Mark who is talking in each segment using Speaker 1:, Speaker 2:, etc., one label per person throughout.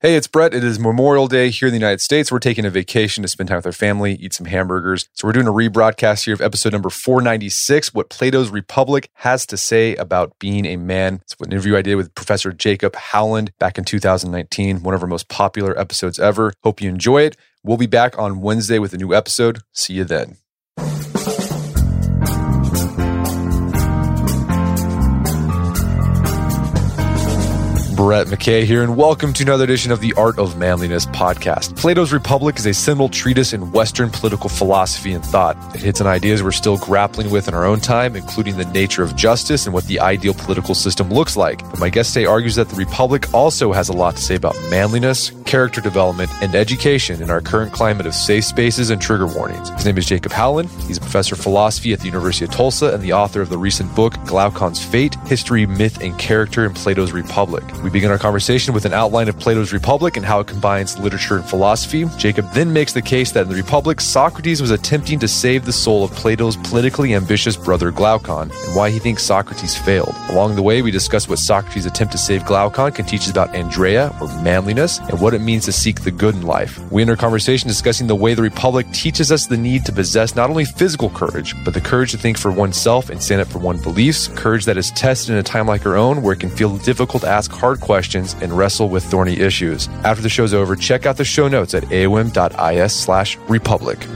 Speaker 1: Hey, it's Brett. It is Memorial Day here in the United States. We're taking a vacation to spend time with our family, eat some hamburgers. So we're doing a rebroadcast here of episode number 496, What Plato's Republic Has to Say About Being a Man. It's an interview I did with Professor Jacob Howland back in 2019, one of our most popular episodes ever. Hope you enjoy it. We'll be back on Wednesday with a new episode. See you then. Brett McKay here, and welcome to another edition of the Art of Manliness podcast. Plato's Republic is a seminal treatise in Western political philosophy and thought. It hits on ideas we're still grappling with in our own time, including the nature of justice and what the ideal political system looks like. But my guest today argues that the Republic also has a lot to say about manliness, character development, and education in our current climate of safe spaces and trigger warnings. His name is Jacob Howland. He's a professor of philosophy at the University of Tulsa and the author of the recent book, Glaucon's Fate History, Myth, and Character in Plato's Republic. We begin our conversation with an outline of Plato's Republic and how it combines literature and philosophy. Jacob then makes the case that in the Republic, Socrates was attempting to save the soul of Plato's politically ambitious brother Glaucon and why he thinks Socrates failed. Along the way, we discuss what Socrates' attempt to save Glaucon can teach us about andreia or manliness and what it means to seek the good in life. We end our conversation discussing the way the Republic teaches us the need to possess not only physical courage, but the courage to think for oneself and stand up for one's beliefs, courage that is tested in a time like our own where it can feel difficult to ask hard questions and wrestle with thorny issues. After the show's over, check out the show notes at aom.is slash republic.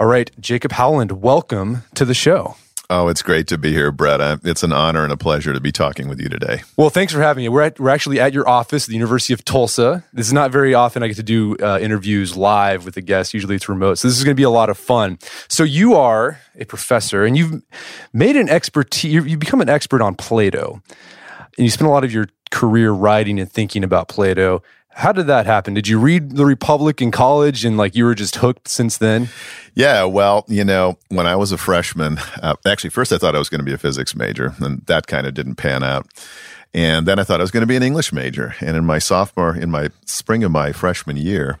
Speaker 1: All right, Jacob Howland, welcome to the show.
Speaker 2: Oh, it's great to be here, Brett. It's an honor and a pleasure to be talking with you today.
Speaker 1: Well, thanks for having me. We're, at, we're actually at your office at the University of Tulsa. This is not very often I get to do uh, interviews live with a guest. Usually it's remote. So this is going to be a lot of fun. So you are a professor and you've made an expertise, you've become an expert on Plato. And you spent a lot of your career writing and thinking about Plato. How did that happen? Did you read The Republic in college and like you were just hooked since then?
Speaker 2: Yeah, well, you know, when I was a freshman, uh, actually, first I thought I was going to be a physics major, and that kind of didn't pan out. And then I thought I was going to be an English major. And in my sophomore, in my spring of my freshman year,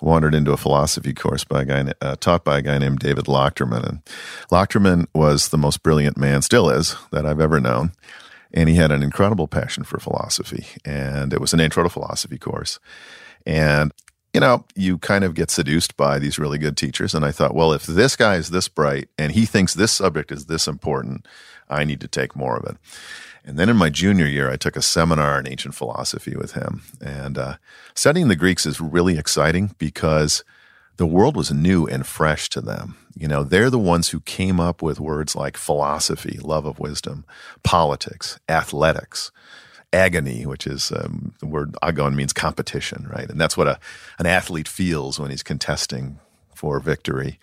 Speaker 2: wandered into a philosophy course by a guy uh, taught by a guy named David Lachterman. And Lachterman was the most brilliant man, still is, that I've ever known and he had an incredible passion for philosophy. And it was an intro to philosophy course. And, you know, you kind of get seduced by these really good teachers. And I thought, well, if this guy is this bright and he thinks this subject is this important, I need to take more of it. And then in my junior year, I took a seminar in ancient philosophy with him. And uh, studying the Greeks is really exciting because the world was new and fresh to them. You know, they're the ones who came up with words like philosophy, love of wisdom, politics, athletics, agony, which is um, the word agon means competition, right? And that's what a, an athlete feels when he's contesting for victory.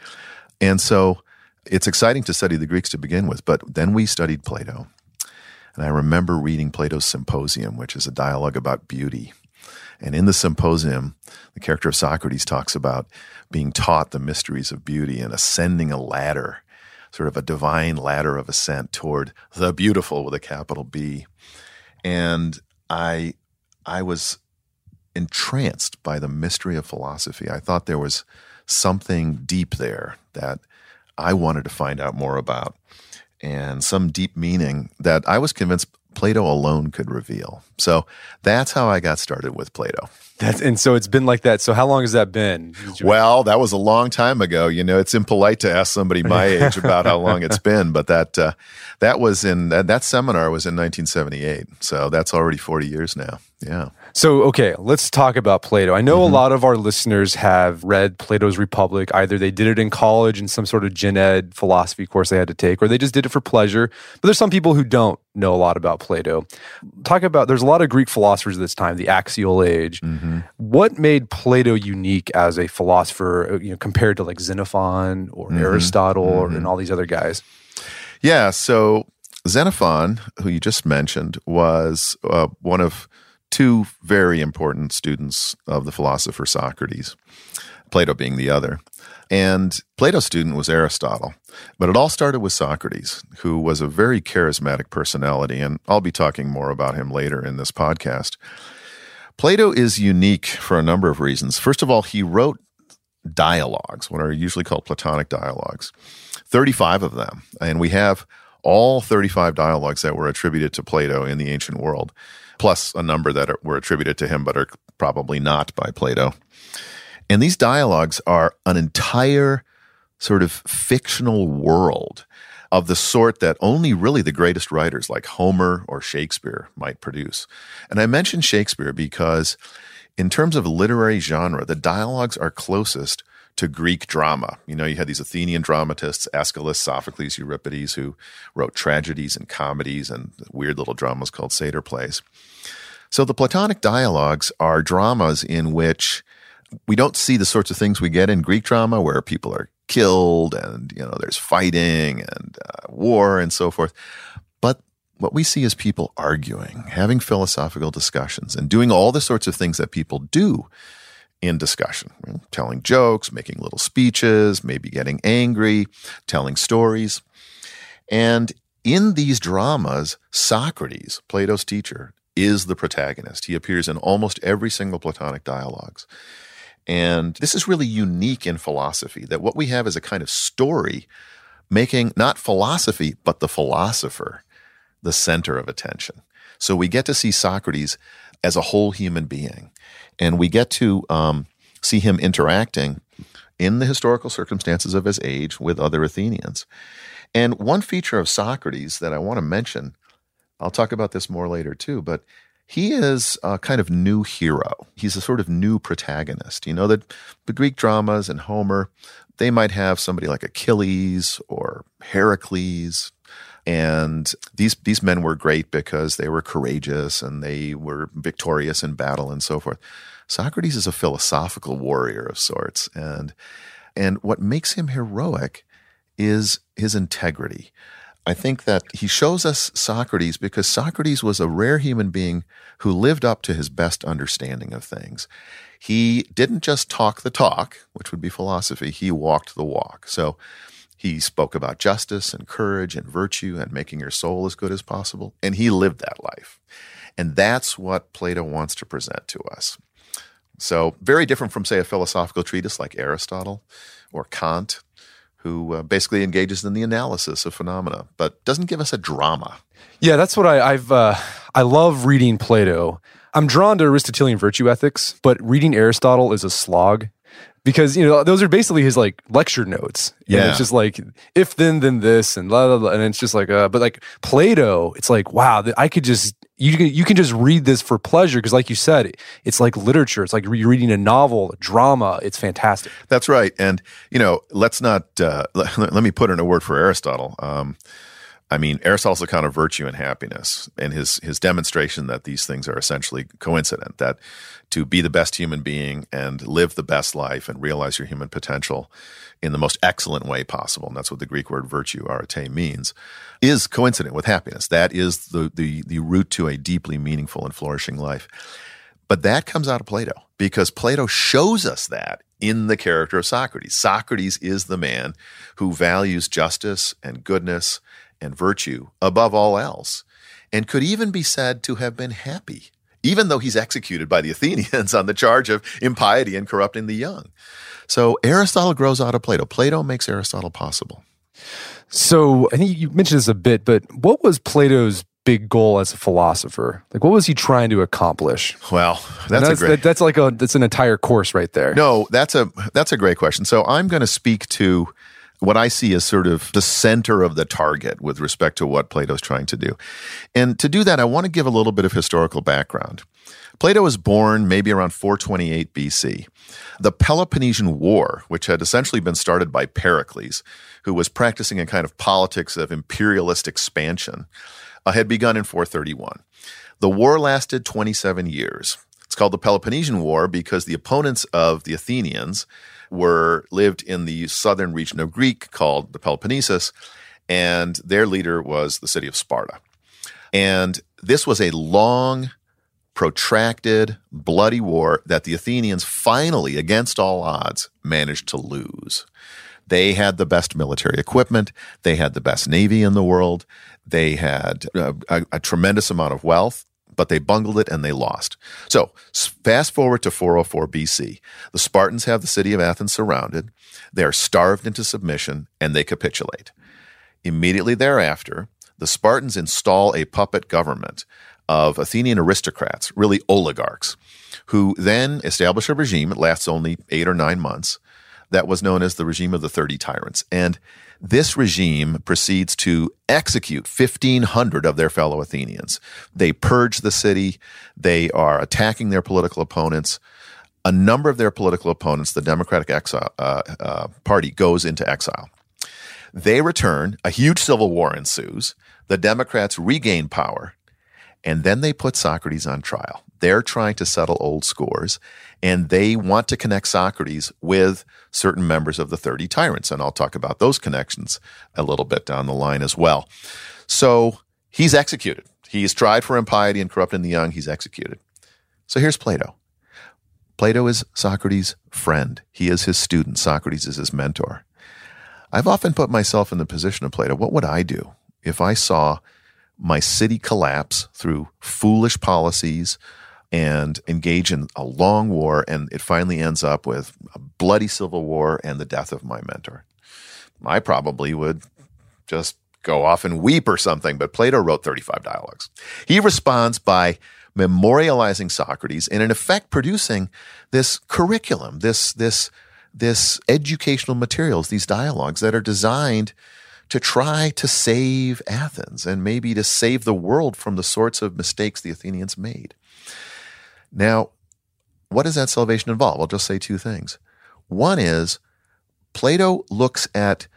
Speaker 2: And so it's exciting to study the Greeks to begin with, but then we studied Plato. And I remember reading Plato's Symposium, which is a dialogue about beauty. And in the symposium, the character of Socrates talks about being taught the mysteries of beauty and ascending a ladder, sort of a divine ladder of ascent toward the beautiful with a capital B. And I, I was entranced by the mystery of philosophy. I thought there was something deep there that I wanted to find out more about and some deep meaning that I was convinced Plato alone could reveal. So that's how I got started with Plato.
Speaker 1: That's and so it's been like that. So how long has that been?
Speaker 2: Well, that was a long time ago. You know, it's impolite to ask somebody my age about how long it's been, but that uh, that was in that, that seminar was in 1978. So that's already 40 years now. Yeah.
Speaker 1: So, okay, let's talk about Plato. I know mm-hmm. a lot of our listeners have read Plato's Republic. Either they did it in college in some sort of gen ed philosophy course they had to take, or they just did it for pleasure. But there's some people who don't know a lot about Plato. Talk about, there's a lot of Greek philosophers at this time, the axial age. Mm-hmm. What made Plato unique as a philosopher, uh, you know, compared to like Xenophon or mm-hmm. Aristotle mm-hmm. and all these other guys?
Speaker 2: Yeah, so Xenophon, who you just mentioned, was uh, one of two very important students of the philosopher Socrates, Plato being the other. And Plato's student was Aristotle. But it all started with Socrates, who was a very charismatic personality. And I'll be talking more about him later in this podcast. Plato is unique for a number of reasons. First of all, he wrote dialogues, what are usually called Platonic dialogues, 35 of them. And we have all 35 dialogues that were attributed to Plato in the ancient world plus a number that are, were attributed to him but are probably not by Plato. And these dialogues are an entire sort of fictional world of the sort that only really the greatest writers like Homer or Shakespeare might produce. And I mention Shakespeare because, in terms of literary genre, the dialogues are closest to Greek drama. You know, you had these Athenian dramatists, Aeschylus, Sophocles, Euripides, who wrote tragedies and comedies and weird little dramas called satyr plays. So the Platonic dialogues are dramas in which we don't see the sorts of things we get in Greek drama where people are killed and, you know, there's fighting and uh, war and so forth. But what we see is people arguing, having philosophical discussions, and doing all the sorts of things that people do in discussion, telling jokes, making little speeches, maybe getting angry, telling stories. And in these dramas, Socrates, Plato's teacher, is the protagonist. He appears in almost every single Platonic dialogues. And this is really unique in philosophy that what we have is a kind of story making not philosophy, but the philosopher the center of attention. So we get to see Socrates as a whole human being. And we get to um, see him interacting in the historical circumstances of his age with other Athenians. And one feature of Socrates that I want to mention, I'll talk about this more later too, but he is a kind of new hero. He's a sort of new protagonist. You know that the Greek dramas and Homer, they might have somebody like Achilles or Heracles, and these these men were great because they were courageous and they were victorious in battle and so forth. Socrates is a philosophical warrior of sorts, and and what makes him heroic is his integrity. I think that he shows us Socrates because Socrates was a rare human being who lived up to his best understanding of things. He didn't just talk the talk, which would be philosophy, he walked the walk. So he spoke about justice and courage and virtue and making your soul as good as possible. And he lived that life. And that's what Plato wants to present to us. So, very different from, say, a philosophical treatise like Aristotle or Kant, who uh, basically engages in the analysis of phenomena, but doesn't give us a drama.
Speaker 1: Yeah, that's what I, have uh, I love reading Plato. I'm drawn to Aristotelian virtue ethics, but reading Aristotle is a slog because you know those are basically his like lecture notes. Yeah, and it's just like if then then this and blah, blah, blah, and it's just like uh, but like Plato, it's like wow, I could just you can you can just read this for pleasure because like you said, it's like literature. It's like you're reading a novel, a drama. It's fantastic.
Speaker 2: That's right, and you know let's not uh, let, let me put in a word for Aristotle. Um, I mean, Aristotle's account of virtue and happiness and his his demonstration that these things are essentially coincident, that to be the best human being and live the best life and realize your human potential in the most excellent way possible, and that's what the Greek word virtue, arete, means, is coincident with happiness. That is the the the route to a deeply meaningful and flourishing life. But that comes out of Plato because Plato shows us that in the character of Socrates. Socrates is the man who values justice and goodness and virtue above all else, and could even be said to have been happy, even though he's executed by the Athenians on the charge of impiety and corrupting the young. So Aristotle grows out of Plato. Plato makes Aristotle possible.
Speaker 1: So I think you mentioned this a bit, but what was Plato's big goal as a philosopher? Like, what was he trying to accomplish?
Speaker 2: Well, that's,
Speaker 1: that's
Speaker 2: a great.
Speaker 1: that- that's like a that's an entire course right there.
Speaker 2: No, that's a that's a great question. So I'm going to speak to what I see as sort of the center of the target with respect to what Plato's trying to do. And to do that, I want to give a little bit of historical background. Plato was born maybe around 428 BC. The Peloponnesian War, which had essentially been started by Pericles, who was practicing a kind of politics of imperialist expansion, uh, had begun in 431. The war lasted 27 years. It's called the Peloponnesian War because the opponents of the Athenians were lived in the southern region of Greek called the Peloponnesus, and their leader was the city of Sparta. And this was a long, protracted, bloody war that the Athenians finally, against all odds, managed to lose. They had the best military equipment. They had the best navy in the world. They had a, a, a tremendous amount of wealth, but they bungled it and they lost. So, fast forward to 404 BC. The Spartans have the city of Athens surrounded. They are starved into submission and they capitulate. Immediately thereafter, the Spartans install a puppet government of Athenian aristocrats, really oligarchs, who then establish a regime. It lasts only eight or nine months. That was known as the regime of the 30 tyrants. And this regime proceeds to execute 1,500 of their fellow Athenians. They purge the city. They are attacking their political opponents. A number of their political opponents, the Democratic exile, uh, uh, Party, goes into exile. They return. A huge civil war ensues. The Democrats regain power. And then they put Socrates on trial. They're trying to settle old scores, and they want to connect Socrates with certain members of the 30 tyrants. And I'll talk about those connections a little bit down the line as well. So he's executed. He's tried for impiety and corrupting the young. He's executed. So here's Plato. Plato is Socrates' friend. He is his student. Socrates is his mentor. I've often put myself in the position of Plato. What would I do if I saw my city collapse through foolish policies and engage in a long war, and it finally ends up with a bloody civil war and the death of my mentor? I probably would just go off and weep or something, but Plato wrote 35 dialogues. He responds by memorializing Socrates and in effect producing this curriculum, this, this, this educational materials, these dialogues that are designed to try to save Athens and maybe to save the world from the sorts of mistakes the Athenians made. Now, what does that salvation involve? I'll just say two things. One is Plato looks at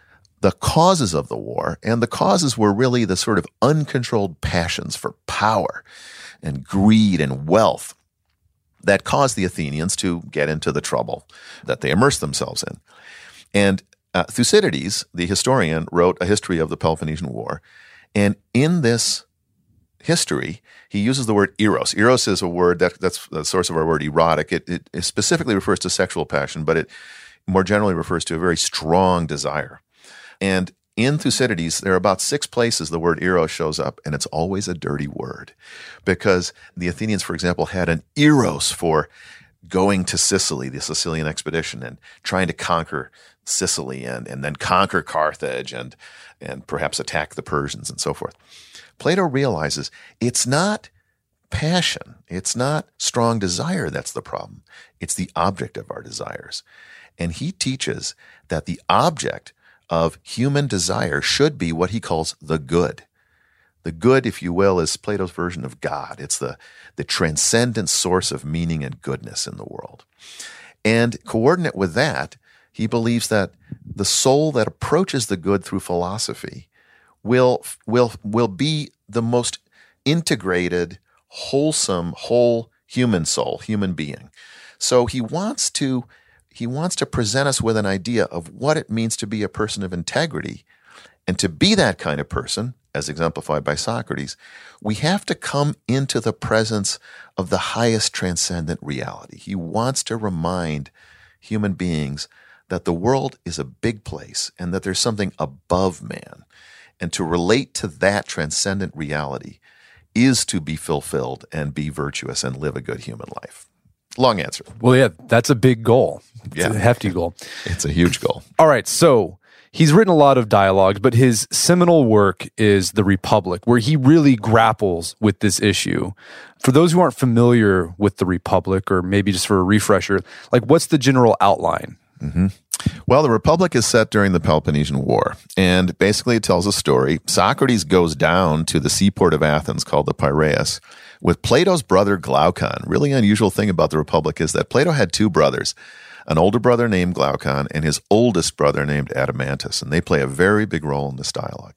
Speaker 2: the causes of the war, and the causes were really the sort of uncontrolled passions for power and greed and wealth that caused the Athenians to get into the trouble that they immersed themselves in. And uh, Thucydides, the historian, wrote a history of the Peloponnesian War. And in this history, he uses the word eros. Eros is a word that, that's the source of our word erotic. It, it, it specifically refers to sexual passion, but it more generally refers to a very strong desire. And in Thucydides, there are about six places the word eros shows up, and it's always a dirty word. Because the Athenians, for example, had an eros for going to Sicily, the Sicilian expedition, and trying to conquer Sicily and, and then conquer Carthage and, and perhaps attack the Persians and so forth. Plato realizes it's not passion, it's not strong desire that's the problem, it's the object of our desires. And he teaches that the object of human desire should be what he calls the good. The good, if you will, is Plato's version of God. It's the, the transcendent source of meaning and goodness in the world. And coordinate with that, he believes that the soul that approaches the good through philosophy will, will, will be the most integrated, wholesome, whole human soul, human being. So he wants to he wants to present us with an idea of what it means to be a person of integrity. And to be that kind of person, as exemplified by Socrates, we have to come into the presence of the highest transcendent reality. He wants to remind human beings that the world is a big place and that there's something above man. And to relate to that transcendent reality is to be fulfilled and be virtuous and live a good human life. Long answer.
Speaker 1: Well, yeah, that's a big goal. It's
Speaker 2: Yeah.
Speaker 1: a hefty goal.
Speaker 2: It's a huge goal.
Speaker 1: All right, so He's written a lot of dialogues, but his seminal work is The Republic, where he really grapples with this issue. For those who aren't familiar with The Republic, or maybe just for a refresher, like what's the general outline?
Speaker 2: Mm-hmm. Well, the Republic is set during the Peloponnesian War, and basically it tells a story. Socrates goes down to the seaport of Athens called the Piraeus with Plato's brother Glaucon. Really unusual thing about the Republic is that Plato had two brothers, an older brother named Glaucon and his oldest brother named Adeimantus, and they play a very big role in this dialogue.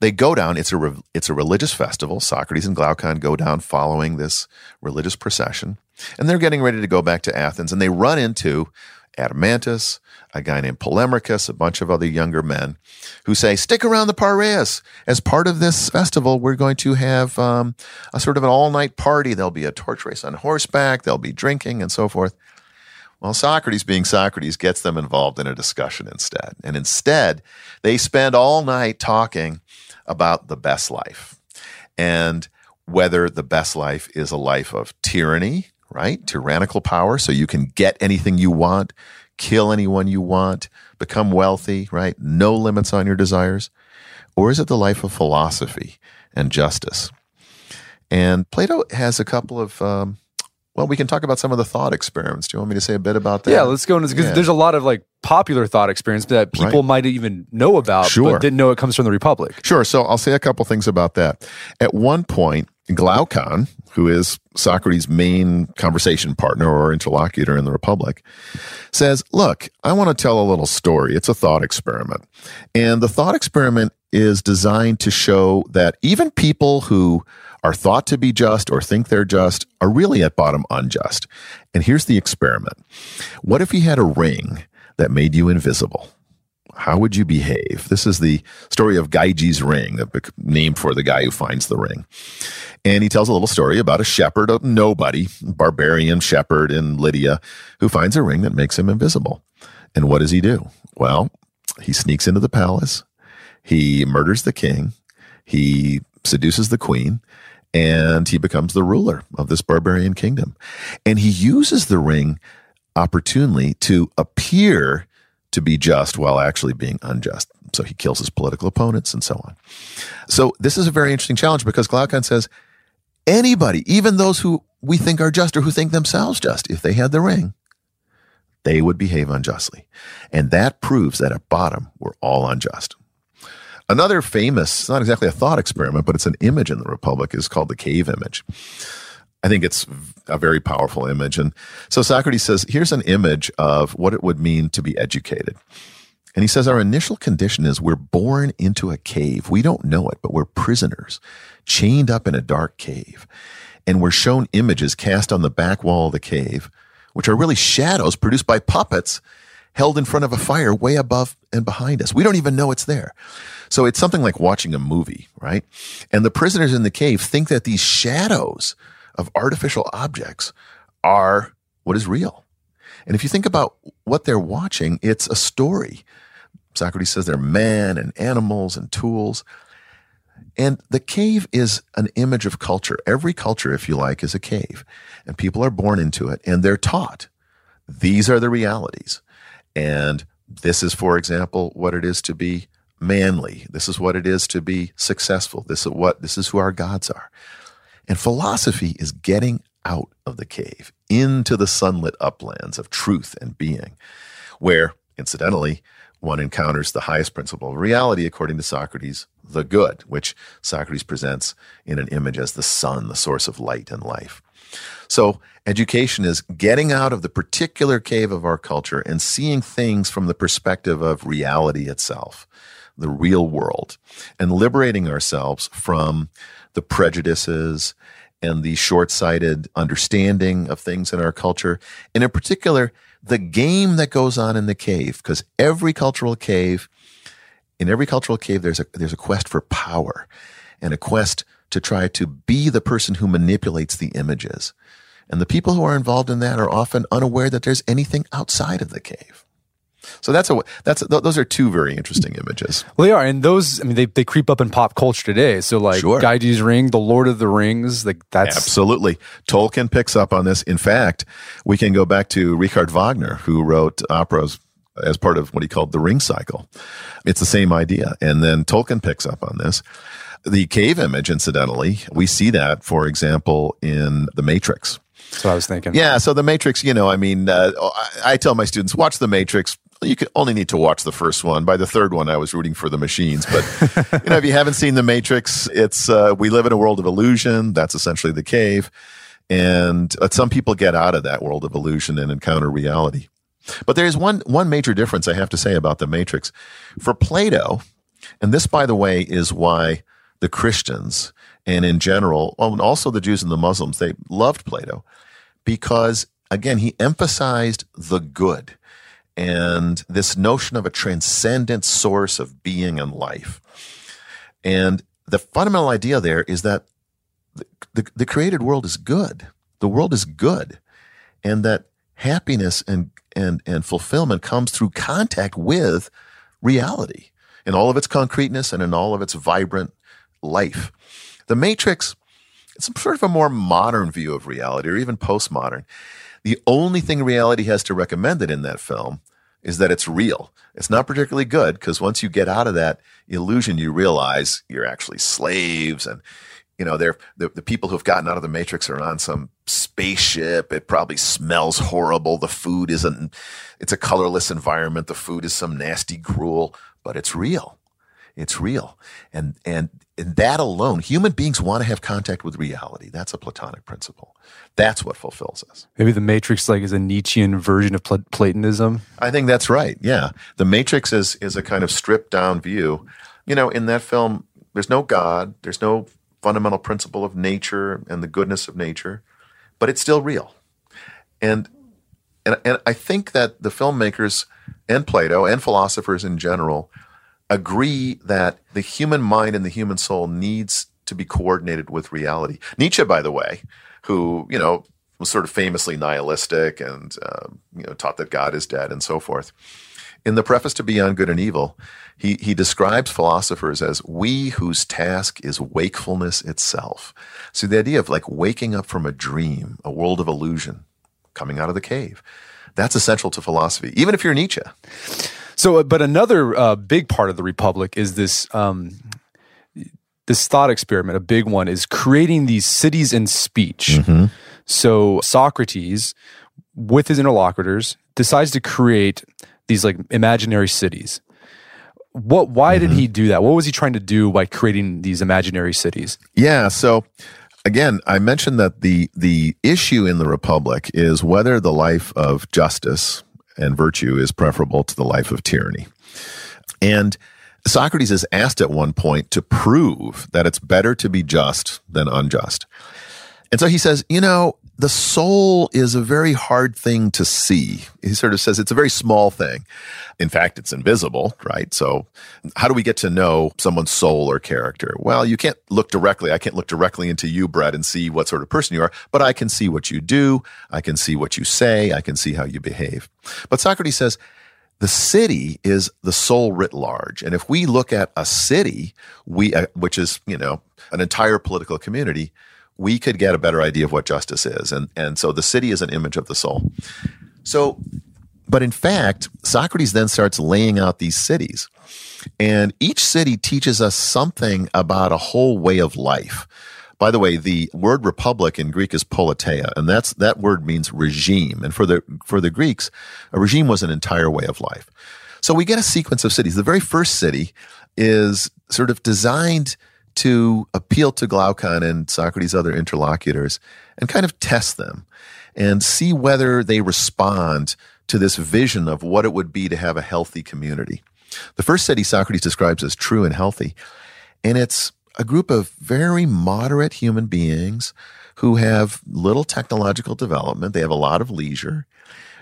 Speaker 2: They go down. It's a re, it's a religious festival. Socrates and Glaucon go down following this religious procession, and they're getting ready to go back to Athens, and they run into Adeimantus, a guy named Polemarchus, a bunch of other younger men who say, stick around the Piraeus. As part of this festival, we're going to have um, a sort of an all night party. There'll be a torch race on horseback, there'll be drinking and so forth. Well, Socrates, being Socrates, gets them involved in a discussion instead. And instead, they spend all night talking about the best life and whether the best life is a life of tyranny right? Tyrannical power, so you can get anything you want, kill anyone you want, become wealthy, right? No limits on your desires. Or is it the life of philosophy and justice? And Plato has a couple of, um, well, we can talk about some of the thought experiments. Do you want me to say a bit about that?
Speaker 1: Yeah, let's go into because yeah. there's a lot of like popular thought experiments that people right. might even know about, sure. but didn't know it comes from the Republic.
Speaker 2: Sure. So I'll say a couple things about that. At one point, Glaucon, who is Socrates' main conversation partner or interlocutor in the Republic, says, Look, I want to tell a little story. It's a thought experiment. And the thought experiment is designed to show that even people who are thought to be just or think they're just are really at bottom unjust. And here's the experiment What if you had a ring that made you invisible? How would you behave? This is the story of Gyges' ring, named for the guy who finds the ring. And he tells a little story about a shepherd, a nobody, barbarian shepherd in Lydia, who finds a ring that makes him invisible. And what does he do? Well, he sneaks into the palace, he murders the king, he seduces the queen, and he becomes the ruler of this barbarian kingdom. And he uses the ring opportunely to appear to be just while actually being unjust. So he kills his political opponents and so on. So this is a very interesting challenge because Glaucon says anybody, even those who we think are just or who think themselves just, if they had the ring, they would behave unjustly. And that proves that at bottom, we're all unjust. Another famous, not exactly a thought experiment, but it's an image in the Republic, is called the cave image. I think it's a very powerful image. And so Socrates says, here's an image of what it would mean to be educated. And he says, our initial condition is we're born into a cave. We don't know it, but we're prisoners, chained up in a dark cave. And we're shown images cast on the back wall of the cave, which are really shadows produced by puppets held in front of a fire way above and behind us. We don't even know it's there. So it's something like watching a movie, right? And the prisoners in the cave think that these shadows of artificial objects are what is real. And if you think about what they're watching, it's a story. Socrates says they're man and animals and tools. And the cave is an image of culture. Every culture, if you like, is a cave. And people are born into it and they're taught these are the realities. And this is, for example, what it is to be manly. This is what it is to be successful. This is what, this is who our gods are. And philosophy is getting out of the cave into the sunlit uplands of truth and being, where, incidentally, one encounters the highest principle of reality, according to Socrates, the good, which Socrates presents in an image as the sun, the source of light and life. So, education is getting out of the particular cave of our culture and seeing things from the perspective of reality itself, the real world, and liberating ourselves from the prejudices and the short sighted understanding of things in our culture. And in particular, the game that goes on in the cave, because every cultural cave, in every cultural cave, there's a, there's a quest for power and a quest to try to be the person who manipulates the images. And the people who are involved in that are often unaware that there's anything outside of the cave. So that's a that's those are two very interesting images.
Speaker 1: Well, they are, and those I mean they, they creep up in pop culture today. So like sure. Gyges' Ring, The Lord of the Rings, like that's
Speaker 2: absolutely Tolkien picks up on this. In fact, we can go back to Richard Wagner, who wrote operas as part of what he called the ring cycle. It's the same idea. And then Tolkien picks up on this. The cave image, incidentally, we see that, for example, in The Matrix.
Speaker 1: So I was thinking.
Speaker 2: Yeah. So The Matrix, you know, I mean, uh, I, I tell my students, watch The Matrix you could only need to watch the first one. By the third one, I was rooting for the machines. But you know, if you haven't seen The Matrix, it's uh, we live in a world of illusion. That's essentially the cave, and uh, some people get out of that world of illusion and encounter reality. But there's one one major difference I have to say about The Matrix. For Plato, and this, by the way, is why the Christians and in general, oh, and also the Jews and the Muslims, they loved Plato because again, he emphasized the good and this notion of a transcendent source of being and life. And the fundamental idea there is that the, the, the, created world is good. The world is good. And that happiness and, and, and fulfillment comes through contact with reality in all of its concreteness and in all of its vibrant life. The Matrix, it's sort of a more modern view of reality or even postmodern. The only thing reality has to recommend it in that film is that it's real. It's not particularly good because once you get out of that illusion, you realize you're actually slaves and you know, they're the, the people who've gotten out of the matrix are on some spaceship. It probably smells horrible. The food isn't, it's a colorless environment. The food is some nasty gruel, but it's real. It's real. And, and, and that alone, human beings want to have contact with reality. That's a Platonic principle. That's what fulfills us.
Speaker 1: Maybe the Matrix, like, is a Nietzschean version of Pl- Platonism.
Speaker 2: I think that's right. Yeah, the Matrix is is a kind of stripped down view. You know, in that film, there's no God, there's no fundamental principle of nature and the goodness of nature, but it's still real. And and and I think that the filmmakers and Plato and philosophers in general agree that the human mind and the human soul needs to be coordinated with reality. Nietzsche, by the way, who you know was sort of famously nihilistic and uh, you know taught that God is dead and so forth. In the preface to Beyond Good and Evil, he he describes philosophers as we whose task is wakefulness itself. So the idea of like waking up from a dream, a world of illusion, coming out of the cave, that's essential to philosophy, even if you're Nietzsche.
Speaker 1: So, uh, but another uh, big part of the Republic is this um, this thought experiment. A big one is creating these cities in speech. Mm-hmm. So Socrates, with his interlocutors, decides to create these like imaginary cities. What? Why mm-hmm. did he do that? What was he trying to do by creating these imaginary cities?
Speaker 2: Yeah. So again, I mentioned that the the issue in the Republic is whether the life of justice and virtue is preferable to the life of tyranny. And Socrates is asked at one point to prove that it's better to be just than unjust. And so he says, you know, the soul is a very hard thing to see. He sort of says it's a very small thing. In fact, it's invisible, right? So how do we get to know someone's soul or character? Well, you can't look directly. I can't look directly into you, Brett, and see what sort of person you are, but I can see what you do. I can see what you say. I can see how you behave. But Socrates says, the city is the soul writ large. And if we look at a city, we, uh, which is, you know, an entire political community, we could get a better idea of what justice is. And, and so the city is an image of the soul. So, but in fact, Socrates then starts laying out these cities. And each city teaches us something about a whole way of life. By the way, the word republic in Greek is politeia, and that's that word means regime. And for the for the Greeks, a regime was an entire way of life. So we get a sequence of cities. The very first city is sort of designed to appeal to Glaucon and Socrates' other interlocutors and kind of test them and see whether they respond to this vision of what it would be to have a healthy community. The first city Socrates describes as true and healthy, and it's a group of very moderate human beings who have little technological development. They have a lot of leisure.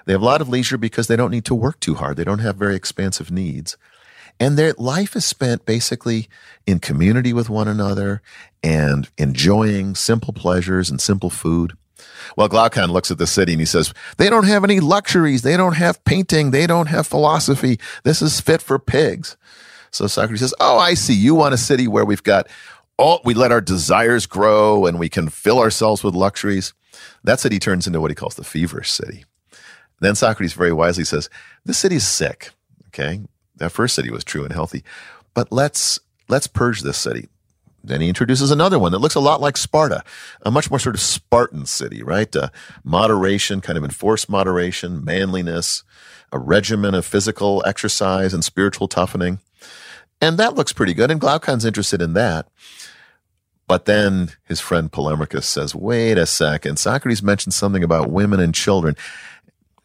Speaker 2: They have a lot of leisure because they don't need to work too hard. They don't have very expansive needs. And their life is spent basically in community with one another and enjoying simple pleasures and simple food. Well, Glaucon looks at the city and he says, They don't have any luxuries. They don't have painting. They don't have philosophy. This is fit for pigs. So Socrates says, Oh, I see. You want a city where we've got all, we let our desires grow and we can fill ourselves with luxuries. That city turns into what he calls the feverish city. Then Socrates very wisely says, This city's sick. Okay. That first city was true and healthy. But let's let's purge this city. Then he introduces another one that looks a lot like Sparta, a much more sort of Spartan city, right? Uh, moderation, kind of enforced moderation, manliness, a regimen of physical exercise and spiritual toughening. And that looks pretty good. And Glaucon's interested in that. But then his friend Polemarchus says, wait a second. Socrates mentioned something about women and children.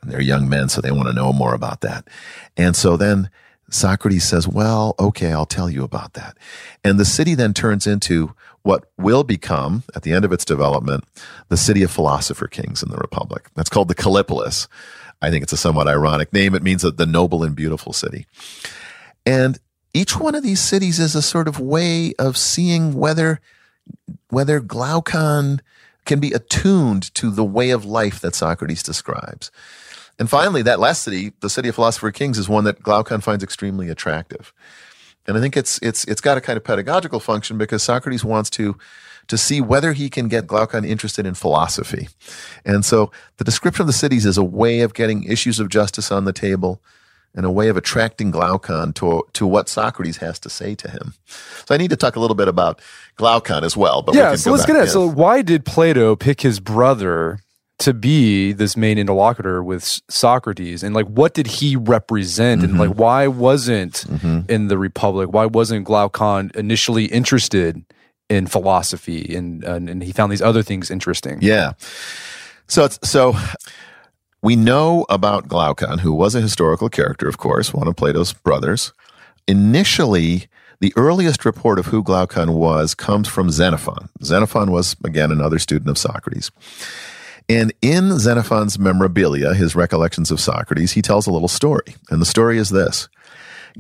Speaker 2: And They're young men, so they want to know more about that. And so then Socrates says, well, okay, I'll tell you about that. And the city then turns into what will become, at the end of its development, the city of philosopher kings in the Republic. That's called the Kallipolis. I think it's a somewhat ironic name. It means the noble and beautiful city. And each one of these cities is a sort of way of seeing whether, whether Glaucon can be attuned to the way of life that Socrates describes. And finally, that last city, the city of philosopher kings, is one that Glaucon finds extremely attractive. And I think it's it's it's got a kind of pedagogical function because Socrates wants to to see whether he can get Glaucon interested in philosophy. And so the description of the cities is a way of getting issues of justice on the table and a way of attracting Glaucon to, to what Socrates has to say to him. So I need to talk a little bit about Glaucon as well. But
Speaker 1: yeah, so let's get it. So why did Plato pick his brother to be this main interlocutor with Socrates? And like what did he represent? Mm-hmm. and like why wasn't mm-hmm. in the Republic why wasn't Glaucon initially interested in philosophy? And, and and he found these other things interesting.
Speaker 2: Yeah. So it's so we know about Glaucon who was a historical character of course one of Plato's brothers. Initially the earliest report of who Glaucon was comes from Xenophon. Xenophon was again another student of Socrates and in Xenophon's Memorabilia, his recollections of Socrates, he tells a little story. And the story is this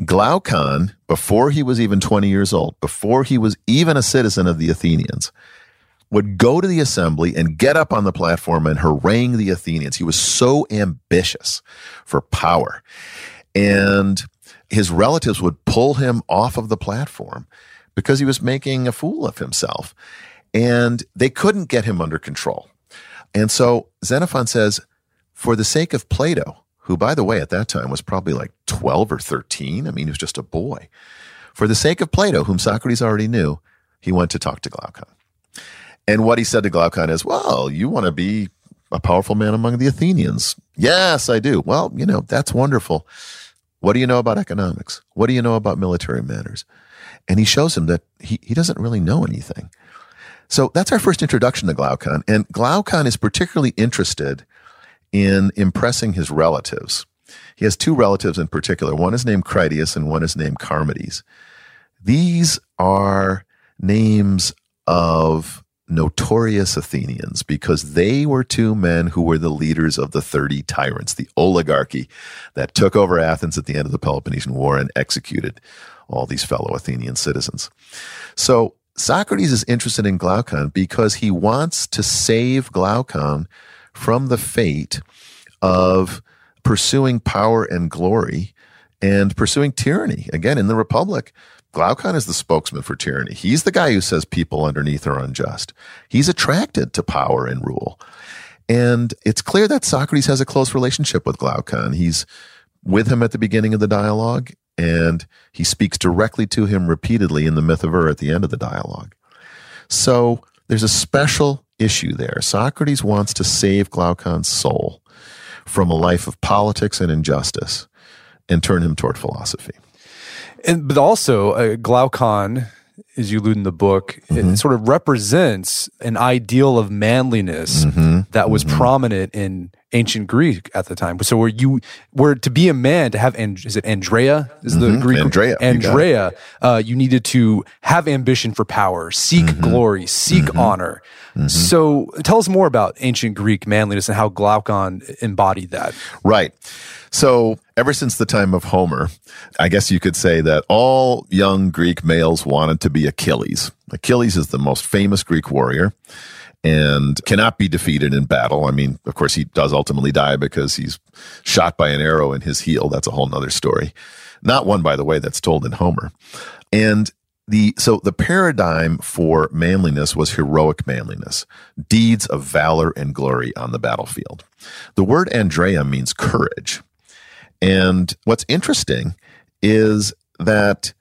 Speaker 2: Glaucon, before he was even 20 years old, before he was even a citizen of the Athenians, would go to the assembly and get up on the platform and harangue the Athenians. He was so ambitious for power. And his relatives would pull him off of the platform because he was making a fool of himself. And they couldn't get him under control. And so Xenophon says, for the sake of Plato, who, by the way, at that time was probably like 12 or 13, I mean, he was just a boy. For the sake of Plato, whom Socrates already knew, he went to talk to Glaucon. And what he said to Glaucon is, Well, you want to be a powerful man among the Athenians. Yes, I do. Well, you know, that's wonderful. What do you know about economics? What do you know about military matters? And he shows him that he, he doesn't really know anything. So that's our first introduction to Glaucon. And Glaucon is particularly interested in impressing his relatives. He has two relatives in particular. One is named Critias and one is named Charmides. These are names of notorious Athenians because they were two men who were the leaders of the 30 tyrants, the oligarchy that took over Athens at the end of the Peloponnesian War and executed all these fellow Athenian citizens. So Socrates is interested in Glaucon because he wants to save Glaucon from the fate of pursuing power and glory and pursuing tyranny. Again, in the Republic, Glaucon is the spokesman for tyranny. He's the guy who says people underneath are unjust. He's attracted to power and rule. And it's clear that Socrates has a close relationship with Glaucon. He's with him at the beginning of the dialogue and he speaks directly to him repeatedly in the myth of Ur at the end of the dialogue. So there's a special issue there. Socrates wants to save Glaucon's soul from a life of politics and injustice and turn him toward philosophy.
Speaker 1: And but also uh, Glaucon as you allude in the book, mm-hmm. it sort of represents an ideal of manliness mm-hmm. that was mm-hmm. prominent in ancient Greek at the time. So where you were to be a man, to have is it andreia is the
Speaker 2: mm-hmm.
Speaker 1: Greek
Speaker 2: andreia
Speaker 1: andreia you, uh, you, needed to have ambition for power, seek mm-hmm. glory, seek mm-hmm. honor. So tell us more about ancient Greek manliness and how Glaucon embodied that.
Speaker 2: Right. So, ever since the time of Homer, I guess you could say that all young Greek males wanted to be Achilles. Achilles is the most famous Greek warrior and cannot be defeated in battle. I mean, of course, he does ultimately die because he's shot by an arrow in his heel. That's a whole nother story. Not one, by the way, that's told in Homer. And the so the paradigm for manliness was heroic manliness, deeds of valor and glory on the battlefield. The word andreia means courage. And what's interesting is that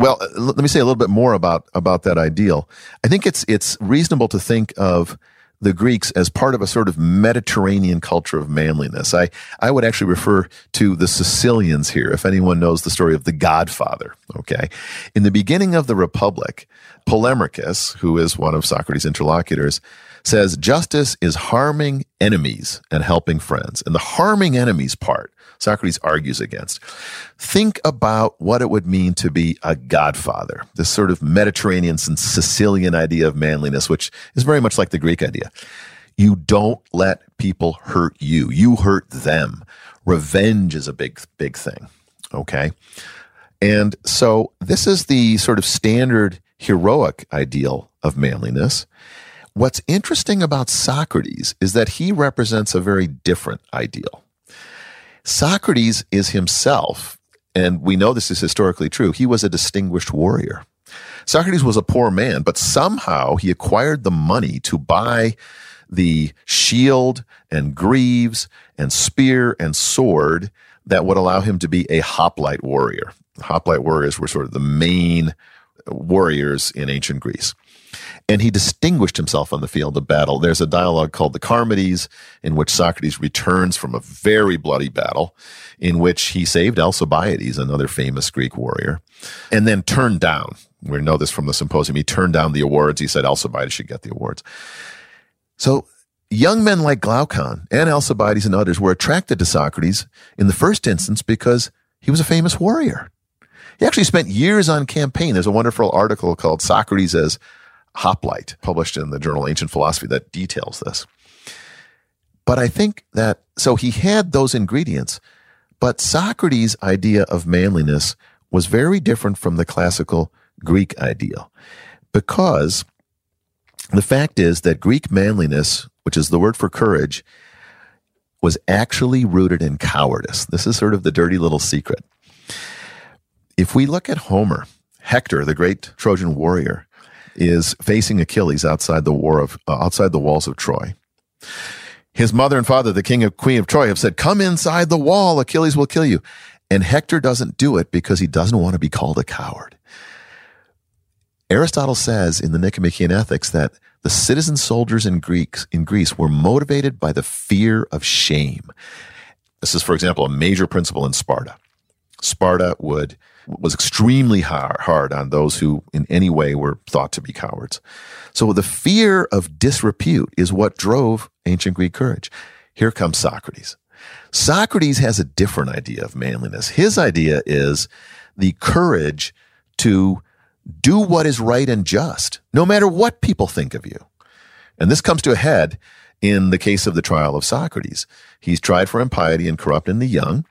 Speaker 2: well, uh, let me say a little bit more about about that ideal. I think it's it's reasonable to think of the Greeks as part of a sort of Mediterranean culture of manliness. I, I would actually refer to the Sicilians here, if anyone knows the story of the Godfather. Okay. In the beginning of the Republic, Polemarchus, who is one of Socrates' interlocutors, says justice is harming enemies and helping friends. And the harming enemies part, Socrates argues against. Think about what it would mean to be a godfather, this sort of Mediterranean and Sicilian idea of manliness, which is very much like the Greek idea. You don't let people hurt you. You hurt them. Revenge is a big, big thing. Okay. And so this is the sort of standard heroic ideal of manliness. What's interesting about Socrates is that he represents a very different ideal. Socrates is himself, and we know this is historically true, he was a distinguished warrior. Socrates was a poor man, but somehow he acquired the money to buy the shield and greaves and spear and sword that would allow him to be a hoplite warrior. Hoplite warriors were sort of the main warriors in ancient Greece and he distinguished himself on the field of battle. There's a dialogue called the Charmides, in which Socrates returns from a very bloody battle, in which he saved Alcibiades, another famous Greek warrior, and then turned down. We know this from the symposium. He turned down the awards. He said Alcibiades should get the awards. So young men like Glaucon and Alcibiades and others were attracted to Socrates in the first instance because he was a famous warrior. He actually spent years on campaign. There's a wonderful article called Socrates as Hoplite, published in the journal Ancient Philosophy, that details this. But I think that, so he had those ingredients, but Socrates' idea of manliness was very different from the classical Greek ideal because the fact is that Greek manliness, which is the word for courage, was actually rooted in cowardice. This is sort of the dirty little secret. If we look at Homer, Hector, the great Trojan warrior, is facing Achilles outside the war of uh, outside the walls of Troy. His mother and father, the king and queen of Troy, have said, "Come inside the wall. Achilles will kill you." And Hector doesn't do it because he doesn't want to be called a coward. Aristotle says in the Nicomachean Ethics that the citizen soldiers in Greeks in Greece were motivated by the fear of shame. This is, for example, a major principle in Sparta. Sparta would was extremely hard, hard on those who in any way were thought to be cowards. So the fear of disrepute is what drove ancient Greek courage. Here comes Socrates. Socrates has a different idea of manliness. His idea is the courage to do what is right and just, no matter what people think of you. And this comes to a head in the case of the trial of Socrates. He's tried for impiety and corrupting the young.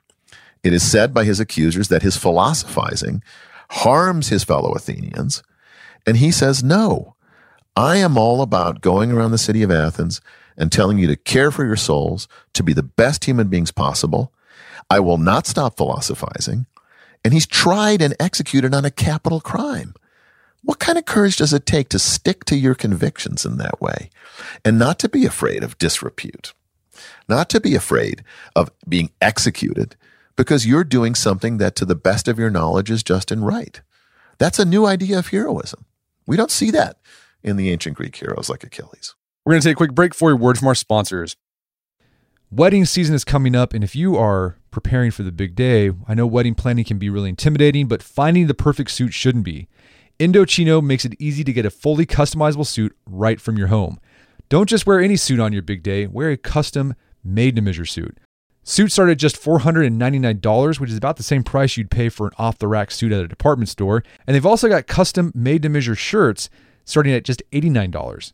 Speaker 2: It is said by his accusers that his philosophizing harms his fellow Athenians. And he says, no, I am all about going around the city of Athens and telling you to care for your souls, to be the best human beings possible. I will not stop philosophizing. And he's tried and executed on a capital crime. What kind of courage does it take to stick to your convictions in that way and not to be afraid of disrepute, not to be afraid of being executed because you're doing something that, to the best of your knowledge, is just and right. That's a new idea of heroism. We don't see that in the ancient Greek heroes like Achilles.
Speaker 1: We're going to take a quick break for a word from our sponsors. Wedding season is coming up, and if you are preparing for the big day, I know wedding planning can be really intimidating, but finding the perfect suit shouldn't be. Indochino makes it easy to get a fully customizable suit right from your home. Don't just wear any suit on your big day, wear a custom made to measure suit. Suits start at just $499, which is about the same price you'd pay for an off the rack suit at a department store. And they've also got custom made to measure shirts starting at just $89.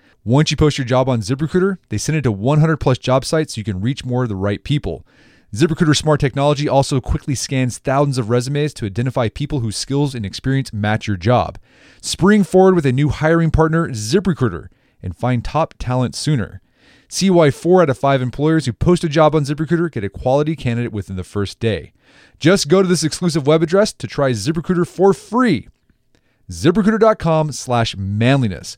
Speaker 1: Once you post your job on ZipRecruiter, they send it to 100 plus job sites so you can reach more of the right people. ZipRecruiter smart technology also quickly scans thousands of resumes to identify people whose skills and experience match your job. Spring forward with a new hiring partner, ZipRecruiter, and find top talent sooner. See why four out of five employers who post a job on ZipRecruiter get a quality candidate within the first day. Just go to this exclusive web address to try ZipRecruiter for free. ZipRecruiter.com slash manliness.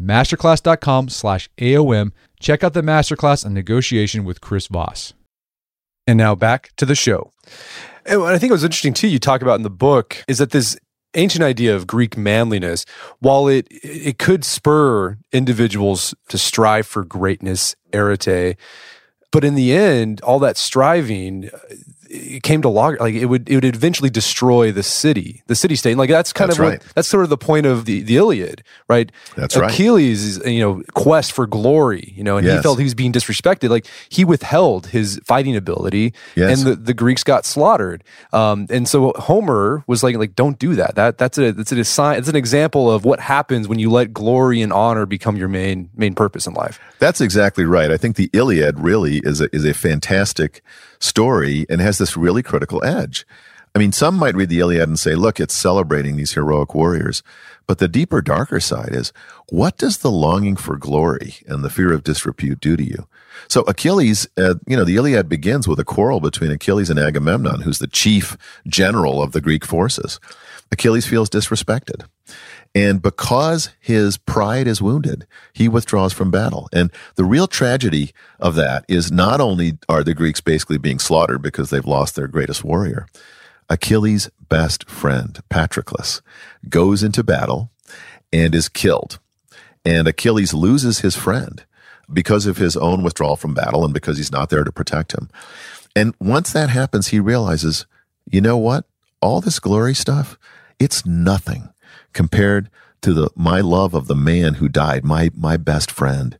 Speaker 1: Masterclass.com slash AOM. Check out the masterclass on negotiation with Chris Voss. And now back to the show.
Speaker 3: And what I think it was interesting too, you talk about in the book, is that this ancient idea of Greek manliness, while it it could spur individuals to strive for greatness, arete, but in the end, all that striving it came to log like it would it would eventually destroy the city, the city state. Like that's kind
Speaker 2: That's
Speaker 3: of
Speaker 2: right.
Speaker 3: what, that's sort of the point of the the Iliad, right?
Speaker 2: That's right.
Speaker 3: Achilles is you know quest for glory, you know, and he felt he was being disrespected. Like he withheld his fighting ability,
Speaker 2: Yes.
Speaker 3: and the, the Greeks got slaughtered. Um, and so Homer was like like don't do that. That that's a that's a sign. It's an example of what happens when you let glory and honor become your main main purpose in life.
Speaker 2: That's exactly right. I think the Iliad really is a, is a fantastic story and has this really critical edge. I mean, some might read the Iliad and say, look, it's celebrating these heroic warriors. But the deeper, darker side is, what does the longing for glory and the fear of disrepute do to you? So Achilles, uh, you know, the Iliad begins with a quarrel between Achilles and Agamemnon, who's the chief general of the Greek forces. Achilles feels disrespected. And because his pride is wounded, he withdraws from battle. And the real tragedy of that is not only are the Greeks basically being slaughtered because they've lost their greatest warrior, Achilles' best friend, Patroclus, goes into battle and is killed. And Achilles loses his friend because of his own withdrawal from battle and because he's not there to protect him. And once that happens, he realizes, you know what? All this glory stuff, it's nothing compared to the my love of the man who died, my my best friend.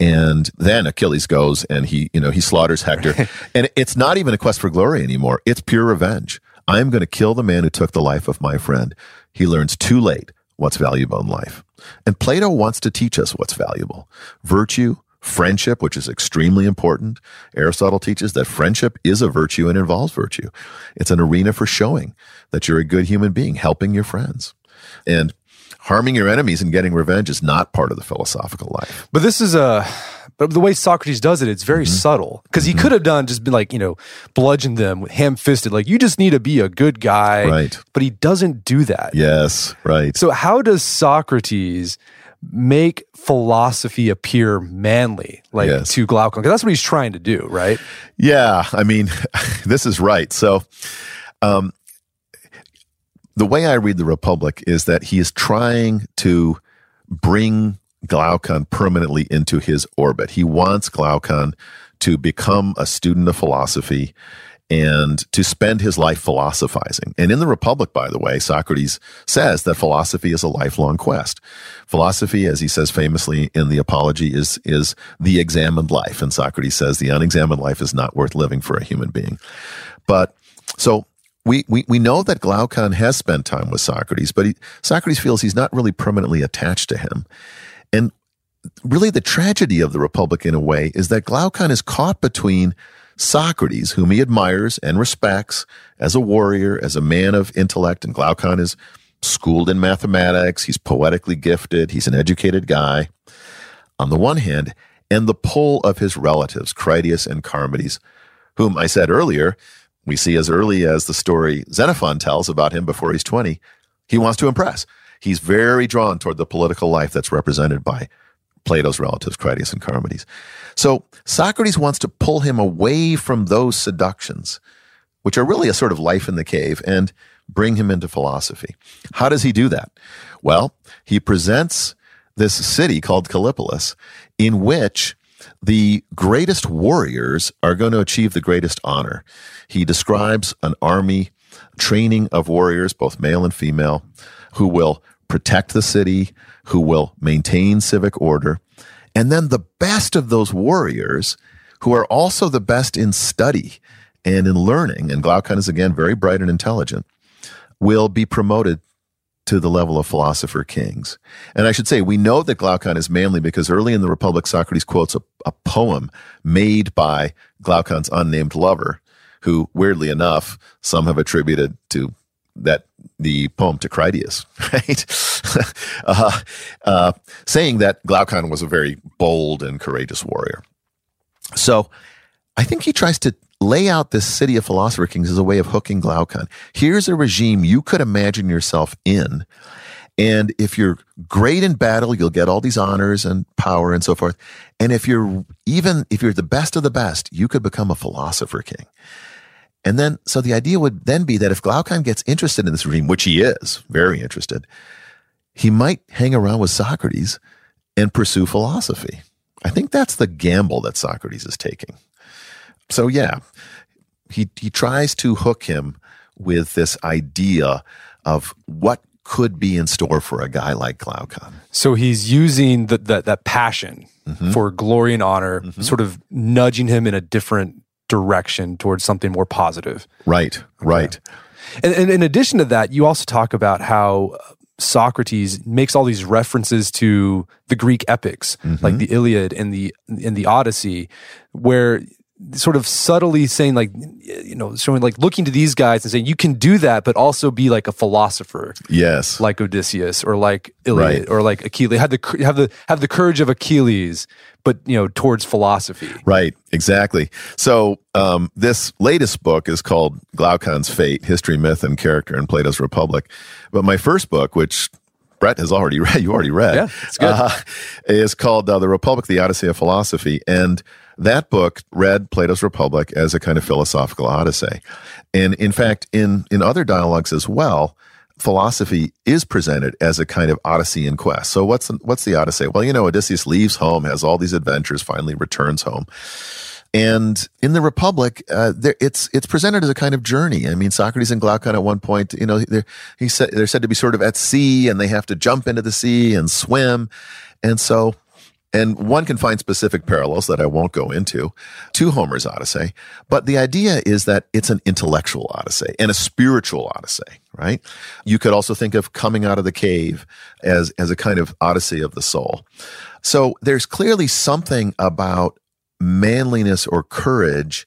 Speaker 2: And then Achilles goes and he, you know, he slaughters Hector. and it's not even a quest for glory anymore. It's pure revenge. I'm going to kill the man who took the life of my friend. He learns too late what's valuable in life. And Plato wants to teach us what's valuable. Virtue, friendship, which is extremely important. Aristotle teaches that friendship is a virtue and involves virtue. It's an arena for showing that you're a good human being, helping your friends. And harming your enemies and getting revenge is not part of the philosophical life.
Speaker 1: But this is a, but the way Socrates does it, it's very mm-hmm. subtle because he mm-hmm. could have done just been like, you know, bludgeoned them with ham fisted, like, you just need to be a good guy.
Speaker 2: Right.
Speaker 1: But he doesn't do that.
Speaker 2: Yes, right.
Speaker 1: So, how does Socrates make philosophy appear manly, like yes. to Glaucon? Because that's what he's trying to do, right?
Speaker 2: Yeah. I mean, this is right. So, um, the way I read the Republic is that he is trying to bring Glaucon permanently into his orbit. He wants Glaucon to become a student of philosophy and to spend his life philosophizing. And in the Republic, by the way, Socrates says that philosophy is a lifelong quest. Philosophy, as he says famously in the Apology, is, is the examined life. And Socrates says the unexamined life is not worth living for a human being. But so we, we, we know that Glaucon has spent time with Socrates, but he, Socrates feels he's not really permanently attached to him. And really the tragedy of the Republic in a way is that Glaucon is caught between Socrates, whom he admires and respects as a warrior, as a man of intellect, and Glaucon is schooled in mathematics, he's poetically gifted, he's an educated guy, on the one hand, and the pull of his relatives, Critias and Charmides, whom I said earlier, we see as early as the story Xenophon tells about him before he's 20, he wants to impress. He's very drawn toward the political life that's represented by Plato's relatives, Critias and Charmides. So Socrates wants to pull him away from those seductions, which are really a sort of life in the cave, and bring him into philosophy. How does he do that? Well, he presents this city called Callipolis, in which the greatest warriors are going to achieve the greatest honor. He describes an army training of warriors, both male and female, who will protect the city, who will maintain civic order. And then the best of those warriors, who are also the best in study and in learning, and Glaucon is again very bright and intelligent, will be promoted to the level of philosopher kings. And I should say, we know that Glaucon is manly because early in the Republic, Socrates quotes a, a poem made by Glaucon's unnamed lover, who, weirdly enough, some have attributed to that the poem to Critias, right? uh, uh, saying that Glaucon was a very bold and courageous warrior. So I think he tries to lay out this city of philosopher kings as a way of hooking Glaucon. Here's a regime you could imagine yourself in. And if you're great in battle, you'll get all these honors and power and so forth. And if you're even, if you're the best of the best, you could become a philosopher king. And then, so the idea would then be that if Glaucon gets interested in this regime, which he is very interested, he might hang around with Socrates and pursue philosophy. I think that's the gamble that Socrates is taking. So yeah, he he tries to hook him with this idea of what could be in store for a guy like Glaucon.
Speaker 1: So he's using the, that that passion mm-hmm. for glory and honor, mm-hmm. sort of nudging him in a different direction towards something more positive.
Speaker 2: Right, okay. right.
Speaker 1: And, and in addition to that, you also talk about how Socrates makes all these references to the Greek epics, mm-hmm. like the Iliad and the and the Odyssey, where sort of subtly saying like you know showing like looking to these guys and saying you can do that but also be like a philosopher
Speaker 2: yes
Speaker 1: like odysseus or like iliad right. or like achilles have the have the have the courage of achilles but you know towards philosophy
Speaker 2: right exactly so um, this latest book is called glaucon's fate history myth and character in plato's republic but my first book which Brett has already read. You already read.
Speaker 1: Yeah, it's good. Uh,
Speaker 2: is called uh, "The Republic: The Odyssey of Philosophy," and that book read Plato's Republic as a kind of philosophical odyssey. And in fact, in, in other dialogues as well, philosophy is presented as a kind of odyssey in quest. So what's what's the odyssey? Well, you know, Odysseus leaves home, has all these adventures, finally returns home. And in the Republic, uh, there, it's it's presented as a kind of journey. I mean, Socrates and Glaucon at one point, you know, they're, he said they're said to be sort of at sea, and they have to jump into the sea and swim, and so and one can find specific parallels that I won't go into to Homer's Odyssey. But the idea is that it's an intellectual Odyssey and a spiritual Odyssey, right? You could also think of coming out of the cave as, as a kind of Odyssey of the soul. So there's clearly something about manliness or courage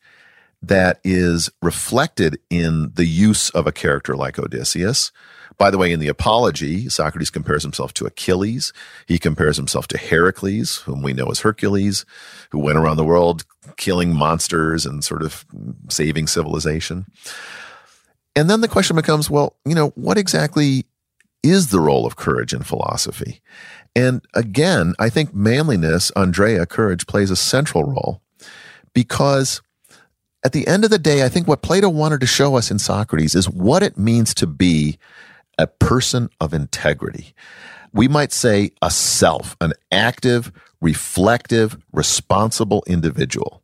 Speaker 2: that is reflected in the use of a character like Odysseus by the way, in the Apology, Socrates compares himself to Achilles. He compares himself to Heracles, whom we know as Hercules, who went around the world killing monsters and sort of saving civilization. And then the question becomes well, you know, what exactly is the role of courage in philosophy? And again, I think manliness, andreia, courage plays a central role because at the end of the day, I think what Plato wanted to show us in Socrates is what it means to be a person of integrity. We might say a self, an active, reflective, responsible individual.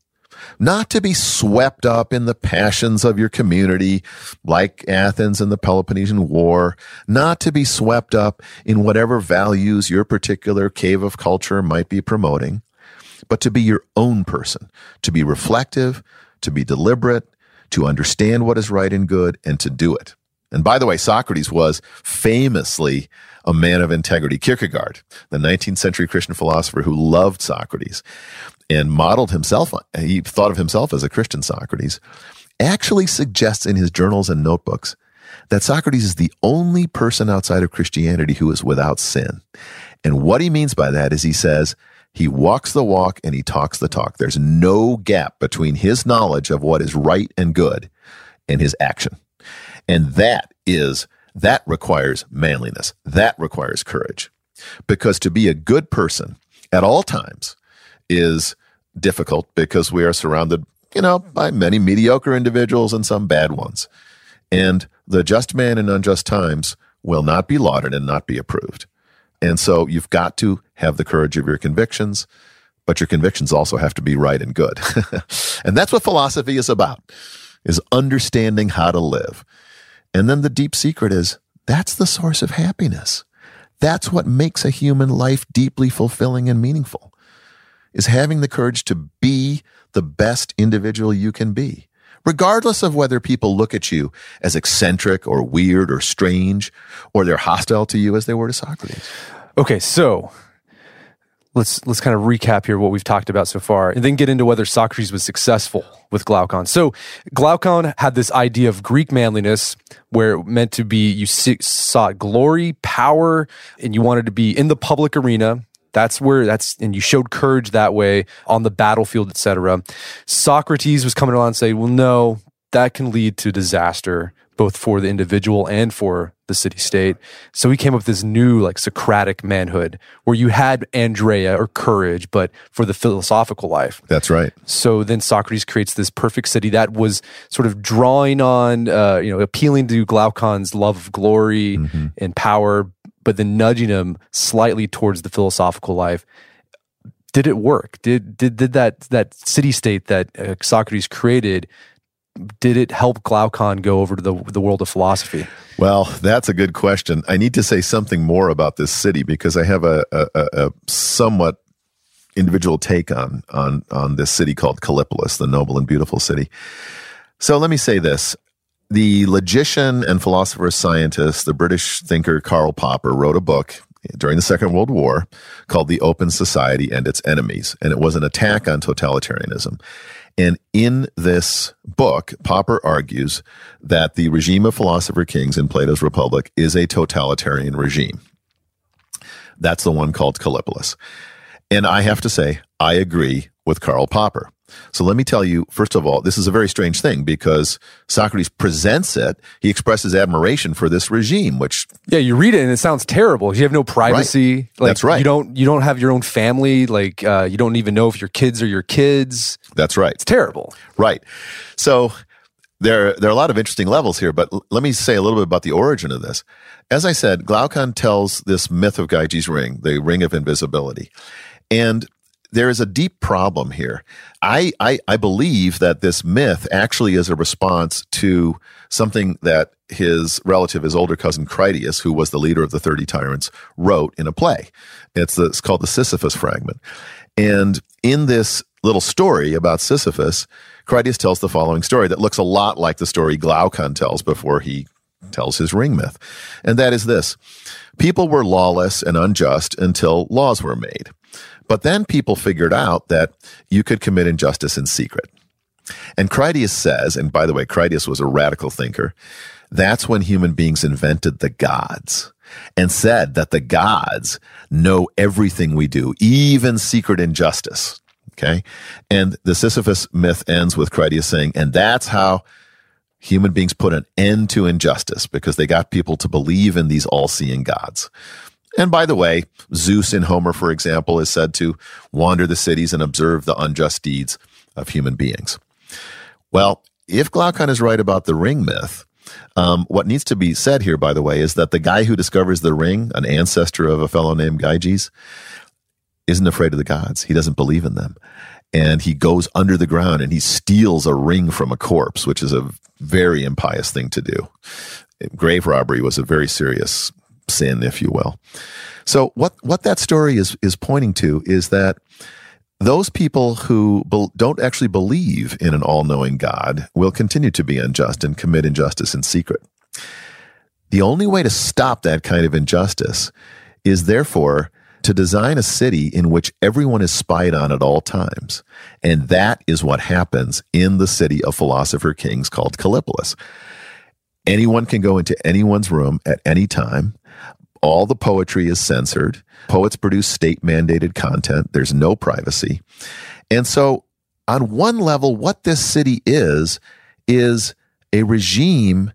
Speaker 2: Not to be swept up in the passions of your community, like Athens and the Peloponnesian War, not to be swept up in whatever values your particular cave of culture might be promoting, but to be your own person, to be reflective, to be deliberate, to understand what is right and good, and to do it. And by the way, Socrates was famously a man of integrity. Kierkegaard, the 19th century Christian philosopher who loved Socrates and modeled himself, he thought of himself as a Christian Socrates, actually suggests in his journals and notebooks that Socrates is the only person outside of Christianity who is without sin. And what he means by that is he says, he walks the walk and he talks the talk. There's no gap between his knowledge of what is right and good and his action. And that is, that requires manliness. That requires courage. Because to be a good person at all times is difficult because we are surrounded, you know, by many mediocre individuals and some bad ones. And the just man in unjust times will not be lauded and not be approved. And so you've got to have the courage of your convictions, but your convictions also have to be right and good. and that's what philosophy is about, is understanding how to live. And then the deep secret is that's the source of happiness. That's what makes a human life deeply fulfilling and meaningful is having the courage to be the best individual you can be, regardless of whether people look at you as eccentric or weird or strange, or they're hostile to you as they were to Socrates.
Speaker 1: Okay, so let's let's kind of recap here what we've talked about so far and then get into whether Socrates was successful with Glaucon. So Glaucon had this idea of Greek manliness where it meant to be you sought glory, power, and you wanted to be in the public arena. That's where that's and you showed courage that way on the battlefield, etc. Socrates was coming along and saying, "Well, no, that can lead to disaster both for the individual and for the city state. So he came up with this new like Socratic manhood where you had andreia or courage, but for the philosophical life.
Speaker 2: That's right.
Speaker 1: So then Socrates creates this perfect city that was sort of drawing on, uh, you know, appealing to Glaucon's love of glory mm-hmm. and power, but then nudging him slightly towards the philosophical life did it work? Did did did that that city state that uh, Socrates created did it help Glaucon go over to the, the world of philosophy?
Speaker 2: Well, that's a good question. I need to say something more about this city because I have a, a, a somewhat individual take on, on, on this city called Kallipolis, the noble and beautiful city. So let me say this. The logician and philosopher scientist, the British thinker Karl Popper, wrote a book during the Second World War called The Open Society and Its Enemies. And it was an attack on totalitarianism. And in this book, Popper argues that the regime of philosopher kings in Plato's Republic is a totalitarian regime. That's the one called Kallipolis. And I have to say, I agree with Karl Popper. So let me tell you, first of all, this is a very strange thing because Socrates presents it. He expresses admiration for this regime, which
Speaker 1: yeah, you read it and it sounds terrible. You have no privacy.
Speaker 2: Right. Like, That's right.
Speaker 1: You don't you don't have your own family. Like uh, you don't even know if your kids are your kids.
Speaker 2: That's right.
Speaker 1: It's terrible.
Speaker 2: Right. So there there are a lot of interesting levels here, but l- let me say a little bit about the origin of this. As I said, Glaucon tells this myth of Gyges' ring, the ring of invisibility, and there is a deep problem here. I, I, I believe that this myth actually is a response to something that his relative, his older cousin Critias, who was the leader of the 30 tyrants, wrote in a play. It's, the, it's called the Sisyphus fragment. And in this little story about Sisyphus, Critias tells the following story that looks a lot like the story Glaucon tells before he tells his ring myth. And that is this people were lawless and unjust until laws were made. But then people figured out that you could commit injustice in secret. And Critias says, and by the way, Critias was a radical thinker, that's when human beings invented the gods and said that the gods know everything we do, even secret injustice. Okay. And the Sisyphus myth ends with Critias saying, and that's how human beings put an end to injustice because they got people to believe in these all seeing gods. And by the way, Zeus in Homer, for example, is said to wander the cities and observe the unjust deeds of human beings. Well, if Glaucon is right about the ring myth, um, what needs to be said here, by the way, is that the guy who discovers the ring, an ancestor of a fellow named Gyges, isn't afraid of the gods. He doesn't believe in them. And he goes under the ground and he steals a ring from a corpse, which is a very impious thing to do. Grave robbery was a very serious sin, if you will. So what, what that story is, is pointing to is that those people who be, don't actually believe in an all knowing God will continue to be unjust and commit injustice in secret. The only way to stop that kind of injustice is therefore to design a city in which everyone is spied on at all times. And that is what happens in the city of philosopher kings called Kallipolis. Anyone can go into anyone's room at any time. All the poetry is censored. Poets produce state mandated content. There's no privacy. And so, on one level, what this city is, is a regime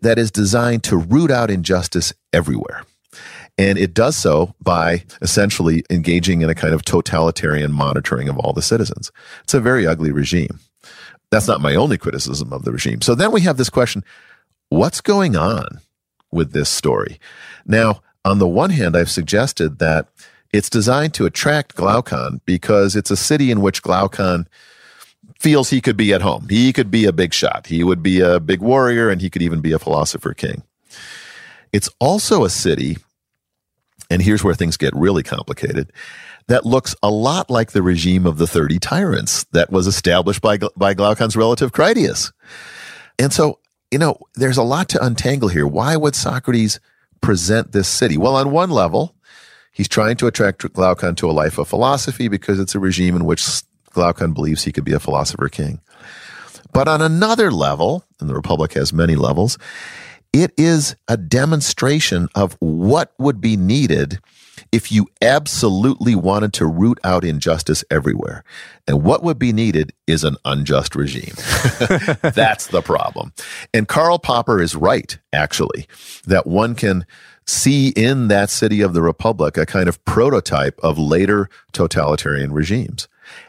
Speaker 2: that is designed to root out injustice everywhere. And it does so by essentially engaging in a kind of totalitarian monitoring of all the citizens. It's a very ugly regime. That's not my only criticism of the regime. So then we have this question what's going on with this story? Now, on the one hand, I've suggested that it's designed to attract Glaucon because it's a city in which Glaucon feels he could be at home. He could be a big shot. He would be a big warrior and he could even be a philosopher king. It's also a city, and here's where things get really complicated, that looks a lot like the regime of the 30 tyrants that was established by, by Glaucon's relative Critias. And so you know, there's a lot to untangle here. Why would Socrates present this city? Well, on one level, he's trying to attract Glaucon to a life of philosophy because it's a regime in which Glaucon believes he could be a philosopher king. But on another level, and the Republic has many levels, it is a demonstration of what would be needed if you absolutely wanted to root out injustice everywhere. And what would be needed is an unjust regime. That's the problem. And Karl Popper is right, actually, that one can see in that city of the Republic a kind of prototype of later totalitarian regimes.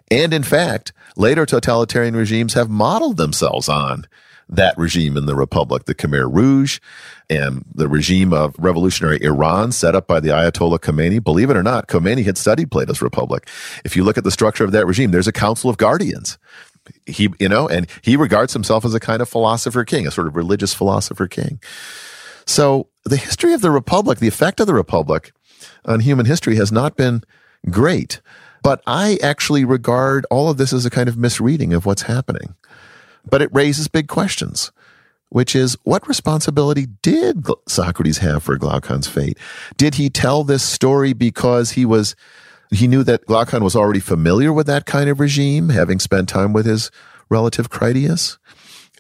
Speaker 2: And in fact, later totalitarian regimes have modeled themselves on that regime in the Republic, the Khmer Rouge and the regime of revolutionary Iran set up by the Ayatollah Khomeini. Believe it or not, Khomeini had studied Plato's Republic. If you look at the structure of that regime, there's a council of guardians. He, you know, and he regards himself as a kind of philosopher king, a sort of religious philosopher king. So the history of the Republic, the effect of the Republic on human history has not been great. But I actually regard all of this as a kind of misreading of what's happening. But it raises big questions, which is what responsibility did Socrates have for Glaucon's fate? Did he tell this story because he was he knew that Glaucon was already familiar with that kind of regime, having spent time with his relative Critias?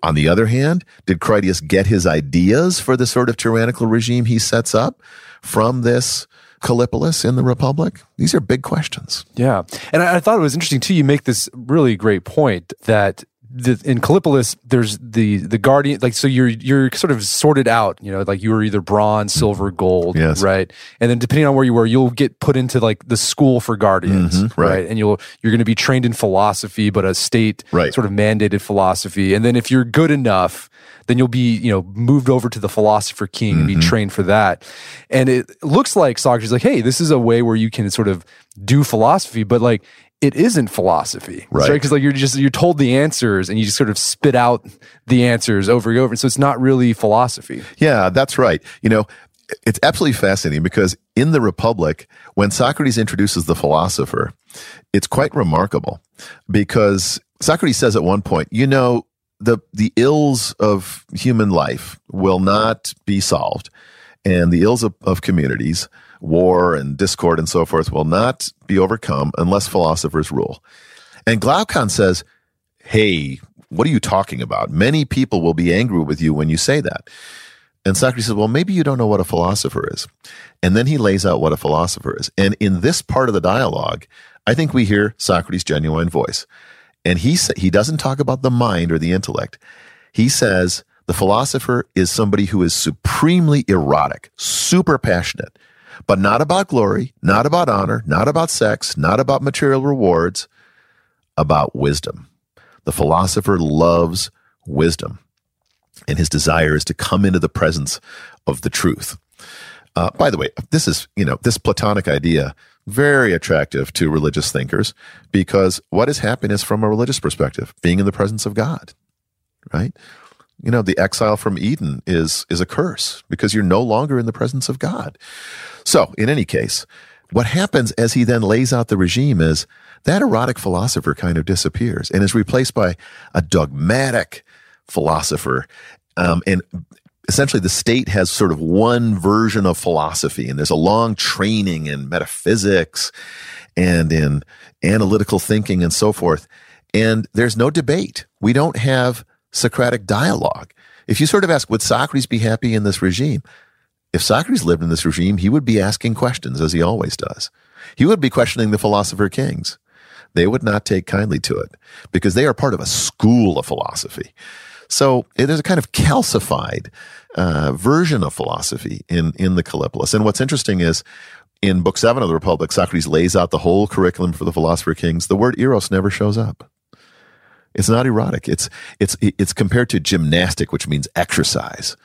Speaker 2: On the other hand, did Critias get his ideas for the sort of tyrannical regime he sets up from this Kallipolis in the Republic? These are big questions.
Speaker 3: Yeah. And I, I thought it was interesting too. You make this really great point that
Speaker 1: the, in Callipolis, there's the the guardian. Like, so you're you're sort of sorted out. You know, like you were either bronze, silver, gold,
Speaker 2: Yes.
Speaker 1: right? And then depending on where you were, you'll get put into like the school for guardians,
Speaker 2: Mhm, right.
Speaker 1: right. And you'll you're going to be trained in philosophy, but a state
Speaker 2: Right.
Speaker 1: sort of mandated philosophy. And then if you're good enough, then you'll be you know moved over to the philosopher king and be
Speaker 2: Mm-hmm.
Speaker 1: trained for that. And it looks like Socrates is like, hey, this is a way where you can sort of do philosophy, but like it isn't philosophy,
Speaker 2: Right.
Speaker 1: Because like you're just you're told the answers and you just sort of spit out the answers over and over. and So it's not really philosophy.
Speaker 2: Yeah, that's right. You know, it's absolutely fascinating because in the Republic, when Socrates introduces the philosopher, it's quite remarkable because Socrates says at one point, you know, the the ills of human life will not be solved, and the ills of, of communities, war and discord and so forth, will not be overcome unless philosophers rule. And Glaucon says, "Hey, what are you talking about? Many people will be angry with you when you say that." And Socrates says, Well, maybe you don't know what a philosopher is. And then he lays out what a philosopher is. And in this part of the dialogue, I think we hear Socrates' genuine voice. And he, sa- he doesn't talk about the mind or the intellect. He says the philosopher is somebody who is supremely erotic, super passionate, but not about glory, not about honor, not about sex, not about material rewards, about wisdom. The philosopher loves wisdom and his desire is to come into the presence of the truth. Uh, by the way, this is, you know, this Platonic idea, very attractive to religious thinkers because what is happiness from a religious perspective? Being in the presence of God, right? You know, the exile from Eden is, is a curse because you're no longer in the presence of God. So, in any case, what happens as he then lays out the regime is that erotic philosopher kind of disappears and is replaced by a dogmatic philosopher. Um, and essentially, the state has sort of one version of philosophy, and there's a long training in metaphysics and in analytical thinking and so forth. And there's no debate. We don't have Socratic dialogue. If you sort of ask, would Socrates be happy in this regime? If Socrates lived in this regime, he would be asking questions as he always does. He would be questioning the philosopher kings. They would not take kindly to it because they are part of a school of philosophy. So eh, there's a kind of calcified uh, version of philosophy in, in the Callipolis. And what's interesting is in Book Seven of the Republic, Socrates lays out the whole curriculum for the philosopher kings. The word eros never shows up. It's not erotic. It's it's it's compared to gymnastic, which means exercise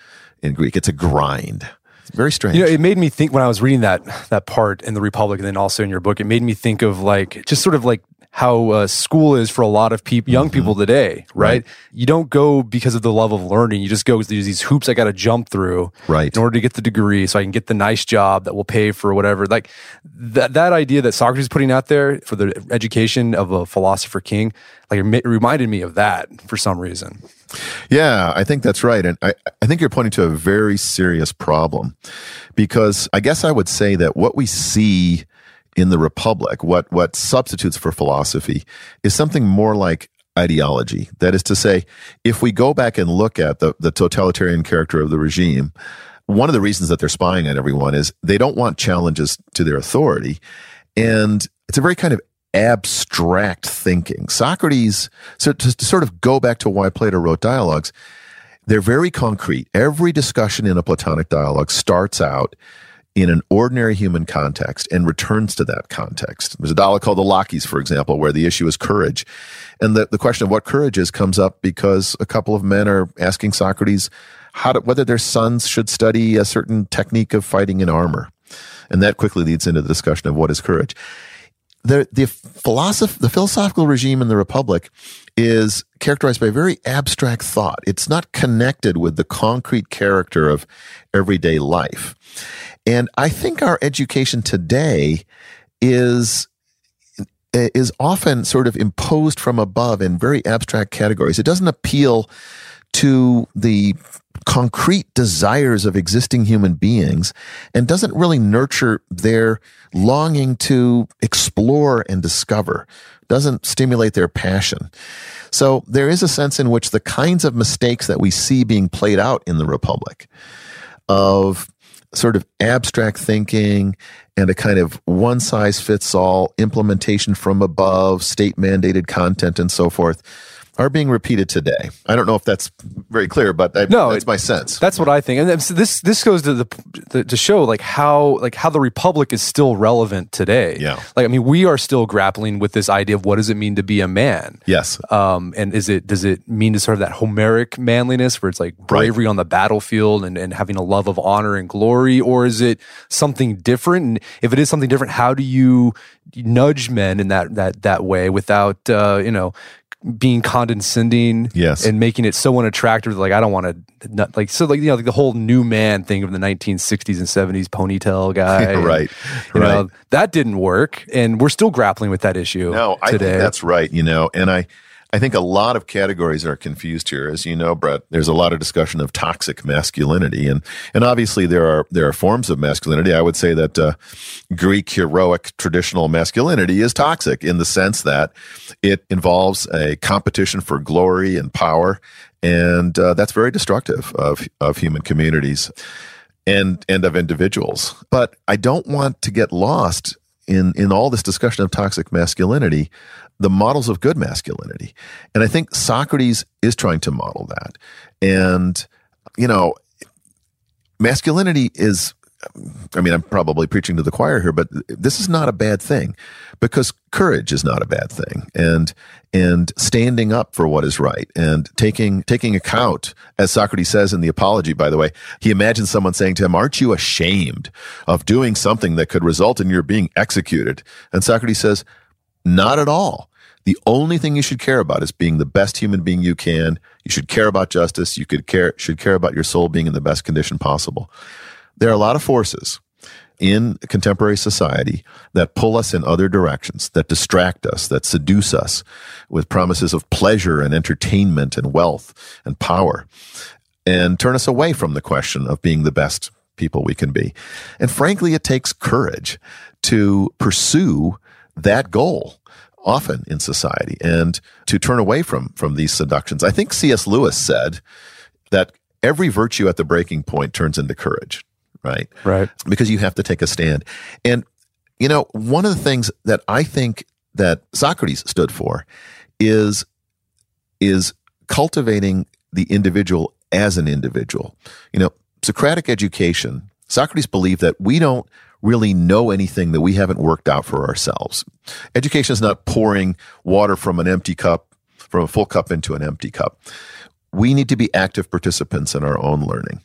Speaker 2: in Greek. It's a grind. It's very strange.
Speaker 1: You know, it made me think when I was reading that that part in the Republic, and then also in your book, it made me think of like just sort of like how uh, school is for a lot of people, young people today, right?
Speaker 2: Right.
Speaker 1: You don't go because of the love of learning. You just go. because There's these hoops I got to jump through,
Speaker 2: Right.
Speaker 1: in order to get the degree, so I can get the nice job that will pay for whatever. Like that that idea that Socrates is putting out there for the education of a philosopher king, like it it reminded me of that for some reason.
Speaker 2: Yeah, I think that's right. And I, I think you're pointing to a very serious problem because I guess I would say that what we see in the Republic, what, what substitutes for philosophy, is something more like ideology. That is to say, if we go back and look at the, the totalitarian character of the regime, one of the reasons that they're spying on everyone is they don't want challenges to their authority. And it's a very kind of abstract thinking. Socrates, so to, to sort of go back to why Plato wrote dialogues, they're very concrete. Every discussion in a Platonic dialogue starts out in an ordinary human context and returns to that context. There's a dialogue called the Laches, for example, where the issue is courage. And the, the question of what courage is comes up because a couple of men are asking Socrates how to, whether their sons should study a certain technique of fighting in armor. And that quickly leads into the discussion of what is courage the the philosoph- the philosophical regime in the republic is characterized by very abstract thought. It's not connected with the concrete character of everyday life. And I think our education today is is often sort of imposed from above in very abstract categories. It doesn't appeal to the concrete desires of existing human beings and doesn't really nurture their longing to explore and discover, doesn't stimulate their passion. So there is a sense in which the kinds of mistakes that we see being played out in the Republic of sort of abstract thinking and a kind of one size fits all implementation from above, state mandated content and so forth. Are being repeated today. I don't know if that's very clear, but I,
Speaker 1: No,
Speaker 2: that's
Speaker 1: it-
Speaker 2: my sense.
Speaker 1: That's what I think, and so this this goes to the, the to show like how like how the republic is still relevant today.
Speaker 2: Yeah.
Speaker 1: like I mean, we are still grappling with this idea of what does it mean to be a man.
Speaker 2: yes.
Speaker 1: Um, and is it does it mean to sort of that Homeric manliness where it's like bravery on the battlefield and, and having a love of honor and glory, or is it something different? And if it is something different, how do you nudge men in that that that way without uh, you know being condescending
Speaker 2: Yes.
Speaker 1: and making it so unattractive like I don't want to like so like you know like the whole new man thing of the 1960s and 70s ponytail guy and,
Speaker 2: Right,
Speaker 1: you know that didn't work and we're still grappling with that issue
Speaker 2: No, I
Speaker 1: today
Speaker 2: think that's right. You know, and I, I think a lot of categories are confused here. As you know, Brett, there's a lot of discussion of toxic masculinity, and and obviously there are there are forms of masculinity. I would say that uh, Greek heroic traditional masculinity is toxic in the sense that it involves a competition for glory and power, and uh, that's very destructive of of human communities and and of individuals. But I don't want to get lost in in all this discussion of toxic masculinity, the models of good masculinity. And I think Socrates is trying to model that. And you know, masculinity is I mean, I'm probably preaching to the choir here, but this is not a bad thing because courage is not a bad thing. And, and standing up for what is right and taking, taking account, as Socrates says in the apology, by the way, he imagines someone saying to him, aren't you ashamed of doing something that could result in your being executed? And Socrates says, not at all. The only thing you should care about is being the best human being you can. You should care about justice. You could care, should care about your soul being in the best condition possible. There are a lot of forces in contemporary society that pull us in other directions, that distract us, that seduce us with promises of pleasure and entertainment and wealth and power and turn us away from the question of being the best people we can be. And frankly, it takes courage to pursue that goal often in society and to turn away from, from these seductions. I think C.S. Lewis said that every virtue at the breaking point turns into courage, right?
Speaker 1: right
Speaker 2: because you have to take a stand. And, you know, one of the things that I think that Socrates stood for is, is cultivating the individual as an individual. You know, Socratic education, Socrates believed that we don't really know anything that we haven't worked out for ourselves. Education is not pouring water from an empty cup, from a full cup into an empty cup. We need to be active participants in our own learning.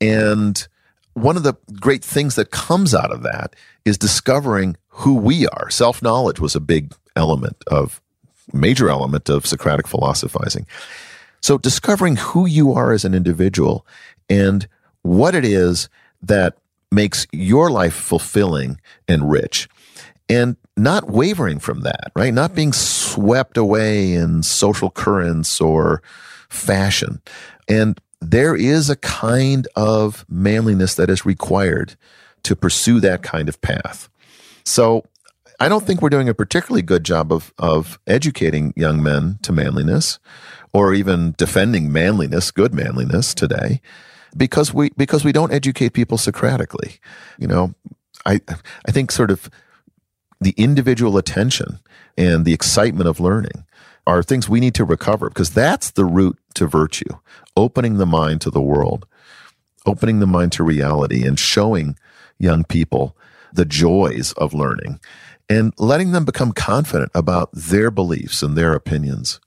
Speaker 2: And one of the great things that comes out of that is discovering who we are. Self knowledge was a big element of, major element of Socratic philosophizing. So discovering who you are as an individual and what it is that makes your life fulfilling and rich and not wavering from that, right? Not being swept away in social currents or fashion. And there is a kind of manliness that is required to pursue that kind of path. So I don't think we're doing a particularly good job of, of educating young men to manliness or even defending manliness, good manliness today because we, because we don't educate people Socratically. You know, I, I think sort of the individual attention and the excitement of learning are things we need to recover because that's the route to virtue, opening the mind to the world, opening the mind to reality and showing young people the joys of learning and letting them become confident about their beliefs and their opinions.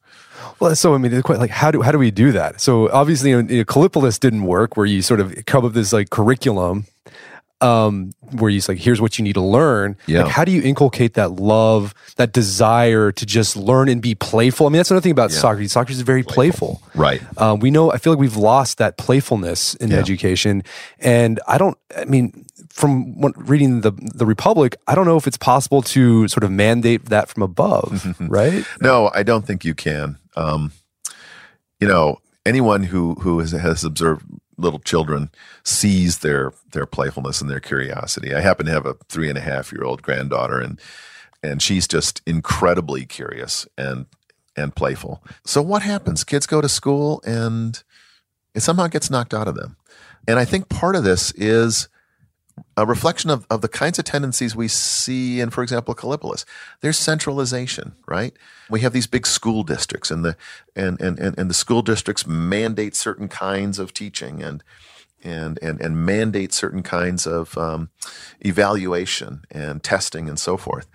Speaker 1: Well, so I mean, the que- like, how do how do we do that? So obviously, you know, Kallipolis didn't work, where you sort of come up with this like curriculum, um, where you like, here's what you need to learn.
Speaker 2: Yeah.
Speaker 1: Like, how do you inculcate that love, that desire to just learn and be playful? I mean, that's another thing about
Speaker 2: Yeah.
Speaker 1: Socrates. Socrates is very playful.
Speaker 2: Right.
Speaker 1: Um, we know. I feel like we've lost that playfulness in
Speaker 2: Yeah.
Speaker 1: education, and I don't. I mean, from reading the the Republic, I don't know if it's possible to sort of mandate that from above, right?
Speaker 2: No, I don't think you can. Um, you know, anyone who who has, has observed little children sees their their playfulness and their curiosity. I happen to have a three and a half year old granddaughter, and and she's just incredibly curious and and playful. So what happens? Kids go to school and it somehow gets knocked out of them. And I think part of this is a reflection of, of the kinds of tendencies we see in, for example, Kallipolis. There's centralization, right? We have these big school districts and the and, and, and, and the school districts mandate certain kinds of teaching and and and, and mandate certain kinds of um, evaluation and testing and so forth.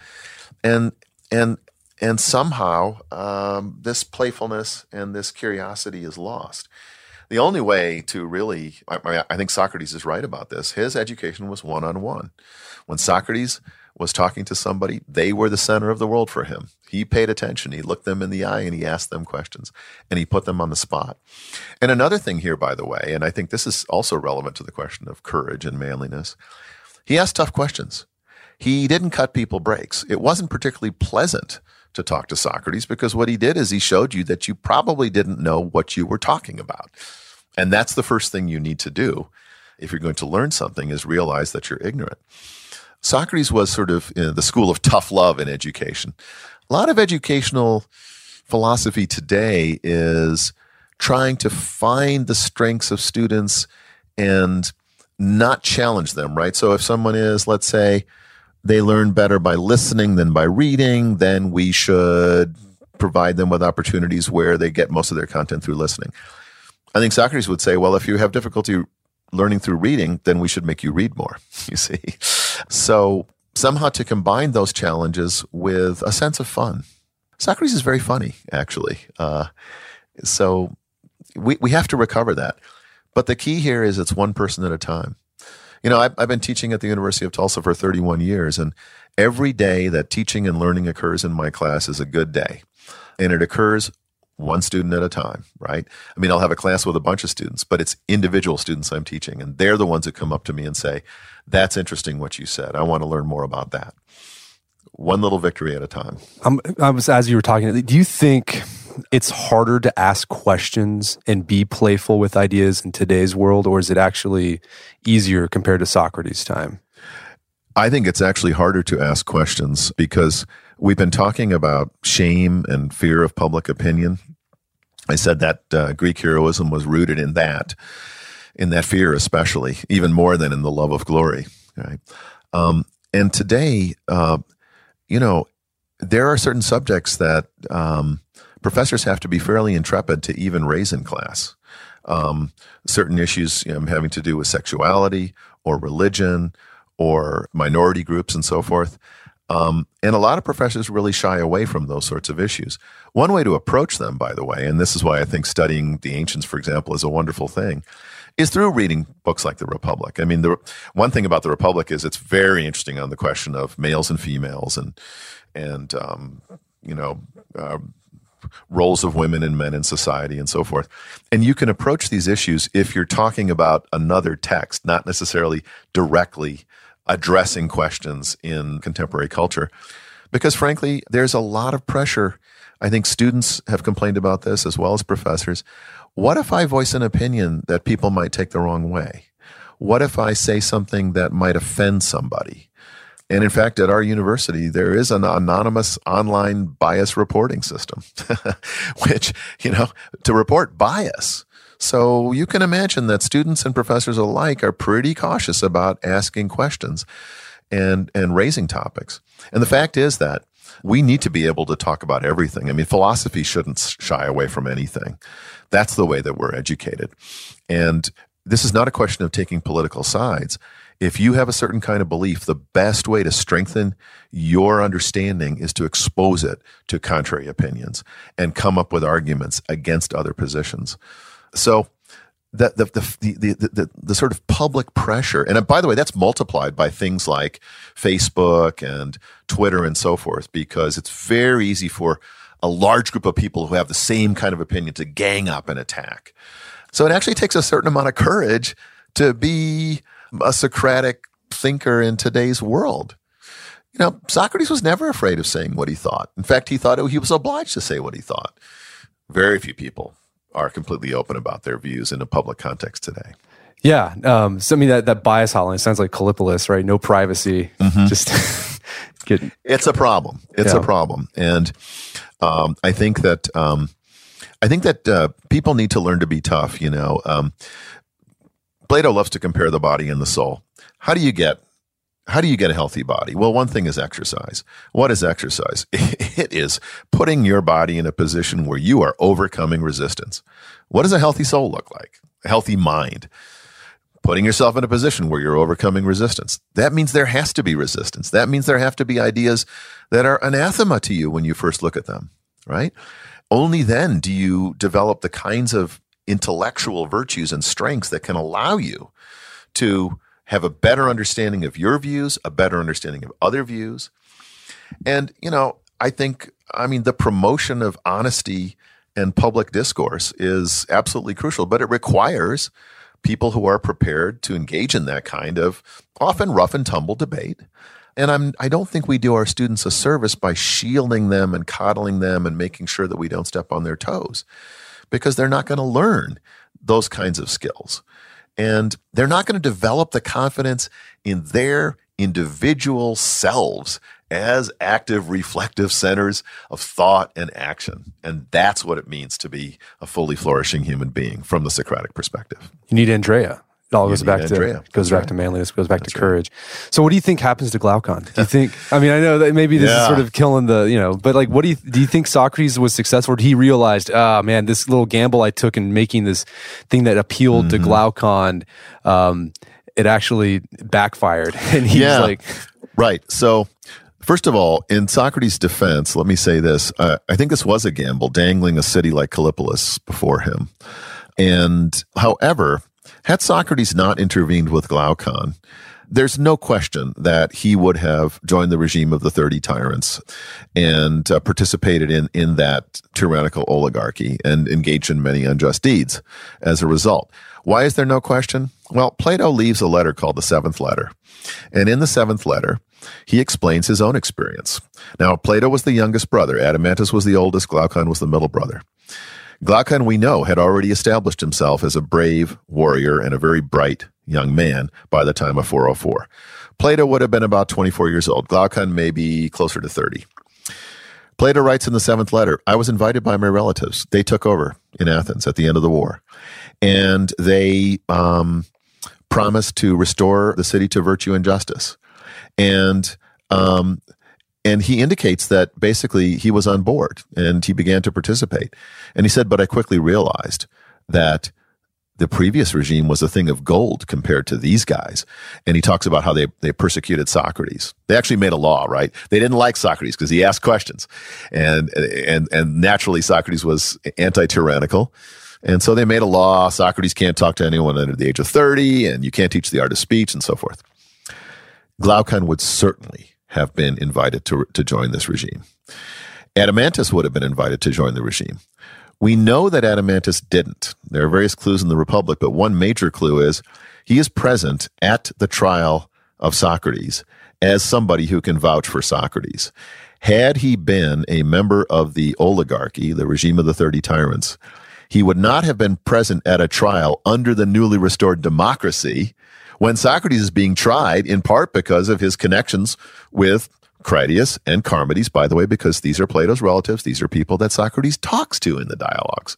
Speaker 2: And and and somehow um, this playfulness and this curiosity is lost. The only way to really, I, I think Socrates is right about this. His education was one on one. When Socrates was talking to somebody, they were the center of the world for him. He paid attention. He looked them in the eye and he asked them questions and he put them on the spot. And another thing here, by the way, and I think this is also relevant to the question of courage and manliness, he asked tough questions. He didn't cut people breaks. It wasn't particularly pleasant to talk to Socrates because what he did is he showed you that you probably didn't know what you were talking about. And that's the first thing you need to do if you're going to learn something is realize that you're ignorant. Socrates was sort of you know, the school of tough love in education. A lot of educational philosophy today is trying to find the strengths of students and not challenge them, right? So if someone is, let's say, they learn better by listening than by reading, then we should provide them with opportunities where they get most of their content through listening. I think Socrates would say, well, if you have difficulty learning through reading, then we should make you read more, you see. So somehow to combine those challenges with a sense of fun. Socrates is very funny, actually. Uh, so we, we have to recover that. But the key here is it's one person at a time. You know, I've, I've been teaching at the University of Tulsa for 31 years, and every day that teaching and learning occurs in my class is a good day. And it occurs one student at a time, right? I mean, I'll have a class with a bunch of students, but it's individual students I'm teaching, and they're the ones that come up to me and say, That's interesting what you said. I want to learn more about that. One little victory at a time.
Speaker 3: Um, I was, as you were talking, do you think it's harder to ask questions and be playful with ideas in today's world, or is it actually easier compared to Socrates' time?
Speaker 2: I think it's actually harder to ask questions because we've been talking about shame and fear of public opinion. I said that uh, Greek heroism was rooted in that, in that fear, especially, even more than in the love of glory. Right? Um, and today, uh, you know, there are certain subjects that um, professors have to be fairly intrepid to even raise in class. Um, certain issues you know, having to do with sexuality or religion or minority groups and so forth. Um, and a lot of professors really shy away from those sorts of issues. One way to approach them, by the way, and this is why I think studying the ancients, for example, is a wonderful thing, is through reading books like The Republic. I mean, the one thing about The Republic is it's very interesting on the question of males and females and and um, you know. Uh, roles of women and men in society and so forth. And you can approach these issues if you're talking about another text, not necessarily directly addressing questions in contemporary culture. Because frankly, there's a lot of pressure. I think students have complained about this as well as professors. What if I voice an opinion that people might take the wrong way? What if I say something that might offend somebody? And in fact, at our university, there is an anonymous online bias reporting system, which, you know, to report bias. So you can imagine that students and professors alike are pretty cautious about asking questions and, and raising topics. And the fact is that we need to be able to talk about everything. I mean, philosophy shouldn't shy away from anything. That's the way that we're educated. And this is not a question of taking political sides if you have a certain kind of belief, the best way to strengthen your understanding is to expose it to contrary opinions and come up with arguments against other positions. So, the, the, the, the, the, the, sort of public pressure, and uh, by the way, that's multiplied by things like Facebook and Twitter and so forth, because it's very easy for a large group of people who have the same kind of opinion to gang up and attack. So it actually takes a certain amount of courage to be a Socratic thinker in today's world. You know, Socrates was never afraid of saying what he thought. In fact, he thought he was obliged to say what he thought. Very few people are completely open about their views in a public context today.
Speaker 3: Yeah. Um, so, I mean, that, that bias hotline sounds like Kallipolis, right? No privacy. Mm-hmm. Just
Speaker 2: get. It's a problem. It's yeah. a problem. And um, I think that. Um, I think that uh, people need to learn to be tough. You know, um, Plato loves to compare the body and the soul. How do you get how do you get a healthy body? Well, one thing is exercise. What is exercise? It is putting your body in a position where you are overcoming resistance. What does a healthy soul look like? A healthy mind. Putting yourself in a position where you're overcoming resistance. That means there has to be resistance. That means there have to be ideas that are anathema to you when you first look at them, right? Only then do you develop the kinds of intellectual virtues and strengths that can allow you to have a better understanding of your views, a better understanding of other views. And, you know, I think, I mean, the promotion of honesty and public discourse is absolutely crucial, but it requires people who are prepared to engage in that kind of often rough and tumble debate. And I'm, I don't think we do our students a service by shielding them and coddling them and making sure that we don't step on their toes because they're not going to learn those kinds of skills. And they're not going to develop the confidence in their individual selves as active reflective centers of thought and action. And that's what it means to be a fully flourishing human being from the Socratic perspective.
Speaker 3: You need andreia. It all goes back to goes back right. to manliness, goes back That's to courage. Right. So, what do you think happens to Glaucon? Do you think? I mean, I know that maybe this yeah. is sort of killing the, you know, but like, what do you do? You think Socrates was successful? Or he realized, ah, oh, man, this little gamble I took in making this thing that appealed mm-hmm. to Glaucon, um, it actually backfired, and he's yeah. like,
Speaker 2: right. So, First of all, in Socrates' defense, let me say this. Uh, I think this was a gamble, dangling a city like Kallipolis before him. And however, had Socrates not intervened with Glaucon, there's no question that he would have joined the regime of the 30 tyrants and uh, participated in, in that tyrannical oligarchy and engaged in many unjust deeds as a result. Why is there no question? Well, Plato leaves a letter called the seventh letter. And in the seventh letter, he explains his own experience. Now, Plato was the youngest brother. Adeimantus was the oldest. Glaucon was the middle brother. Glaucon, we know, had already established himself as a brave warrior and a very bright young man by the time of 404. Plato would have been about 24 years old. Glaucon may be closer to 30. Plato writes in the seventh letter I was invited by my relatives. They took over in Athens at the end of the war. And they um, promised to restore the city to virtue and justice. And um, and he indicates that basically he was on board and he began to participate. And he said, but I quickly realized that the previous regime was a thing of gold compared to these guys. And he talks about how they, they persecuted Socrates. They actually made a law, right? They didn't like Socrates because he asked questions. And, and, and naturally Socrates was anti-tyrannical. And so they made a law. Socrates can't talk to anyone under the age of 30 and you can't teach the art of speech and so forth. Glaucon would certainly have been invited to, to join this regime. Adeimantus would have been invited to join the regime. We know that Adeimantus didn't. There are various clues in the Republic, but one major clue is he is present at the trial of Socrates as somebody who can vouch for Socrates. Had he been a member of the oligarchy, the regime of the 30 tyrants, he would not have been present at a trial under the newly restored democracy when Socrates is being tried in part because of his connections with Critias and Charmides, by the way, because these are Plato's relatives. These are people that Socrates talks to in the dialogues.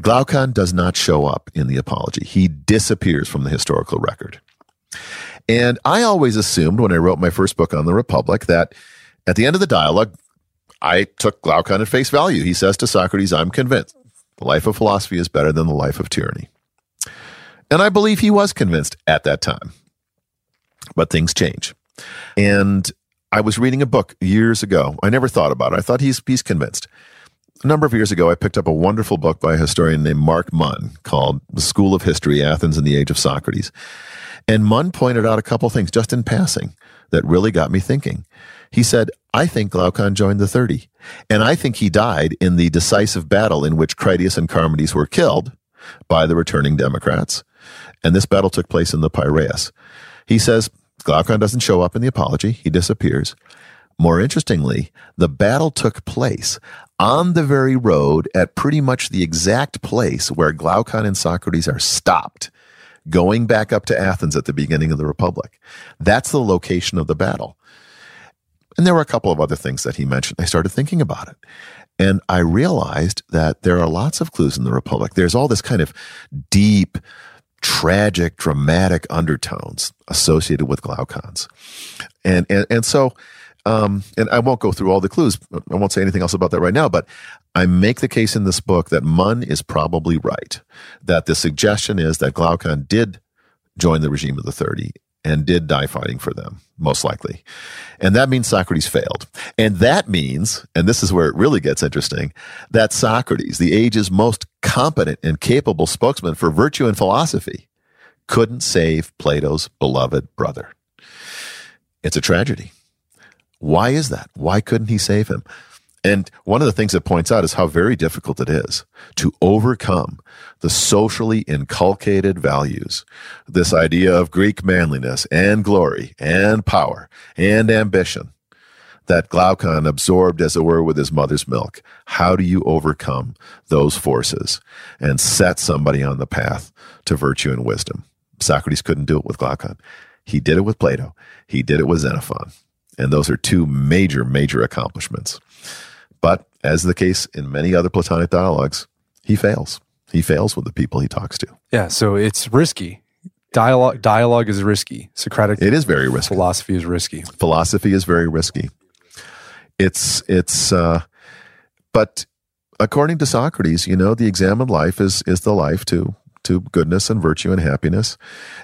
Speaker 2: Glaucon does not show up in the apology. He disappears from the historical record. And I always assumed when I wrote my first book on the Republic that at the end of the dialogue, I took Glaucon at face value. He says to Socrates, I'm convinced the life of philosophy is better than the life of tyranny. And I believe he was convinced at that time. But things change. And I was reading a book years ago. I never thought about it. I thought he's, he's convinced. A number of years ago, I picked up a wonderful book by a historian named Mark Munn called The School of History Athens in the Age of Socrates. And Munn pointed out a couple things just in passing that really got me thinking. He said, I think Glaucon joined the 30, and I think he died in the decisive battle in which Critias and Charmides were killed by the returning Democrats and this battle took place in the Piraeus. He says Glaucon doesn't show up in the apology, he disappears. More interestingly, the battle took place on the very road at pretty much the exact place where Glaucon and Socrates are stopped, going back up to Athens at the beginning of the Republic. That's the location of the battle. And there were a couple of other things that he mentioned. I started thinking about it. And I realized that there are lots of clues in the Republic. There's all this kind of deep, tragic, dramatic undertones associated with Glaucons. And, and, and so, um, and I won't go through all the clues. I won't say anything else about that right now, but I make the case in this book that Munn is probably right. That the suggestion is that Glaucon did join the regime of the 30 and did die fighting for them, most likely. And that means Socrates failed. And that means, and this is where it really gets interesting, that Socrates, the age's most competent and capable spokesman for virtue and philosophy, couldn't save Plato's beloved brother. It's a tragedy. Why is that? Why couldn't he save him? And one of the things it points out is how very difficult it is to overcome the socially inculcated values, this idea of Greek manliness and glory and power and ambition that Glaucon absorbed, as it were, with his mother's milk. How do you overcome those forces and set somebody on the path to virtue and wisdom? Socrates couldn't do it with Glaucon. He did it with Plato. He did it with Xenophon. And those are two major, major accomplishments. But as the case in many other Platonic dialogues, he fails. He fails with the people he talks to.
Speaker 3: Yeah, so it's risky. Dialogue dialogue is risky. Socratic
Speaker 2: It is very risky.
Speaker 3: philosophy is risky.
Speaker 2: Philosophy is very risky. It's it's uh but according to Socrates, you know, the examined life is is the life to to goodness and virtue and happiness.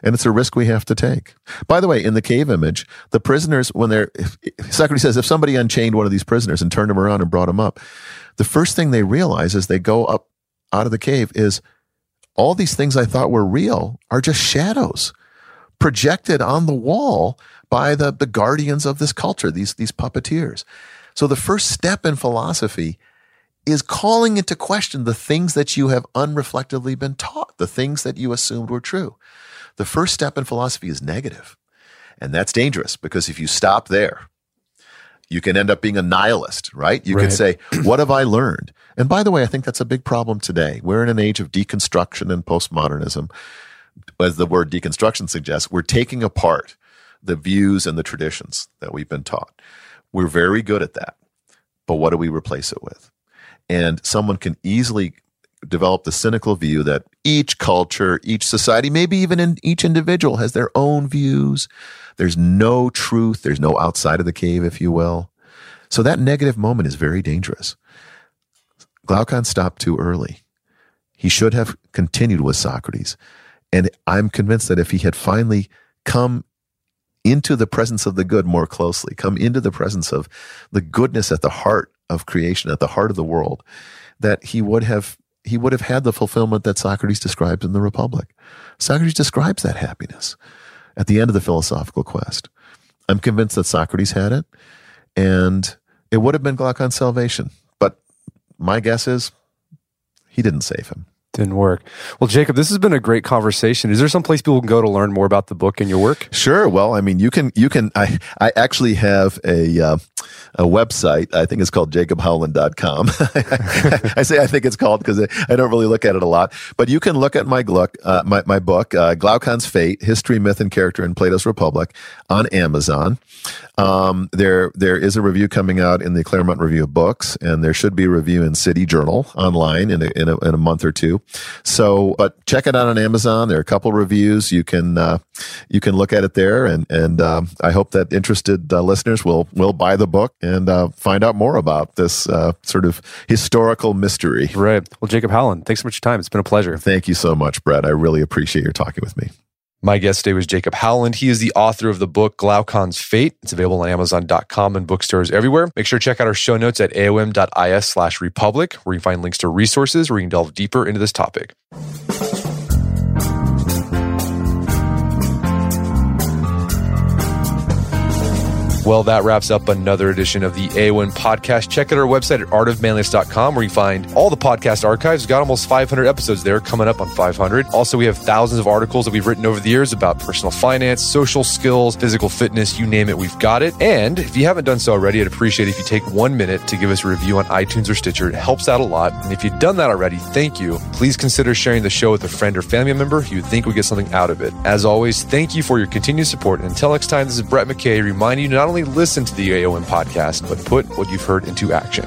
Speaker 2: And it's a risk we have to take. By the way, in the cave image, the prisoners, when they're, Socrates says, if somebody unchained one of these prisoners and turned him around and brought him up, the first thing they realize as they go up out of the cave is all these things I thought were real are just shadows projected on the wall by the, the guardians of this culture, these, these puppeteers. So the first step in philosophy is calling into question the things that you have unreflectively been taught, the things that you assumed were true. The first step in philosophy is negative. And that's dangerous because if you stop there, you can end up being a nihilist, right? You
Speaker 3: Right.
Speaker 2: could say, What have I learned? And by the way, I think that's a big problem today. We're in an age of deconstruction and postmodernism. As the word deconstruction suggests, we're taking apart the views and the traditions that we've been taught. We're very good at that. But what do we replace it with? And someone can easily develop the cynical view that each culture, each society, maybe even in each individual has their own views. There's no truth. There's no outside of the cave, if you will. So that negative moment is very dangerous. Glaucon stopped too early. He should have continued with Socrates. And I'm convinced that if he had finally come into the presence of the good more closely, come into the presence of the goodness at the heart of creation, at the heart of the world, that he would have he would have had the fulfillment that Socrates describes in the Republic. Socrates describes that happiness at the end of the philosophical quest. I'm convinced that Socrates had it, and it would have been Glaucon's salvation. But my guess is he didn't save him.
Speaker 3: Didn't work. Well, Jacob, this has been a great conversation. Is there some place people can go to learn more about the book and your work?
Speaker 2: Sure. Well, I mean, you can, you can, I, I actually have a, uh, a website. I think it's called jacobhowland.com. I say I think it's called because I don't really look at it a lot, but you can look at my book, uh, my, my book, uh, Glaucon's Fate, History, Myth, and Character in Plato's Republic on Amazon. Um, there, there is a review coming out in the Claremont Review of Books, and there should be a review in City Journal online in a, in a, in a month or two. So, but check it out on Amazon. There are a couple reviews. You can, uh, you can look at it there. And, and, um, I hope that interested uh, listeners will, will buy the book and, uh, find out more about this, uh, sort of historical mystery.
Speaker 3: Right. Well, Jacob Howland, thanks so much for your time. It's been a pleasure.
Speaker 2: Thank you so much, Brett. I really appreciate your talking with me.
Speaker 1: My guest today was Jacob Howland. He is the author of the book Glaucon's Fate. It's available on Amazon.com and bookstores everywhere. Make sure to check out our show notes at aom.is slash republic, where you can find links to resources where you can delve deeper into this topic. Well, that wraps up another edition of the AOM podcast. Check out our website at artofmanliness.com where you find all the podcast archives. We've got almost 500 episodes there coming up on 500. Also, we have thousands of articles that we've written over the years about personal finance, social skills, physical fitness, you name it, we've got it. And if you haven't done so already, I'd appreciate if you take one minute to give us a review on iTunes or Stitcher. It helps out a lot. And if you've done that already, thank you. Please consider sharing the show with a friend or family member who you think would get something out of it. As always, thank you for your continued support. And until next time, this is Brett McKay reminding you not only listen to the AOM podcast, but put what you've heard into action.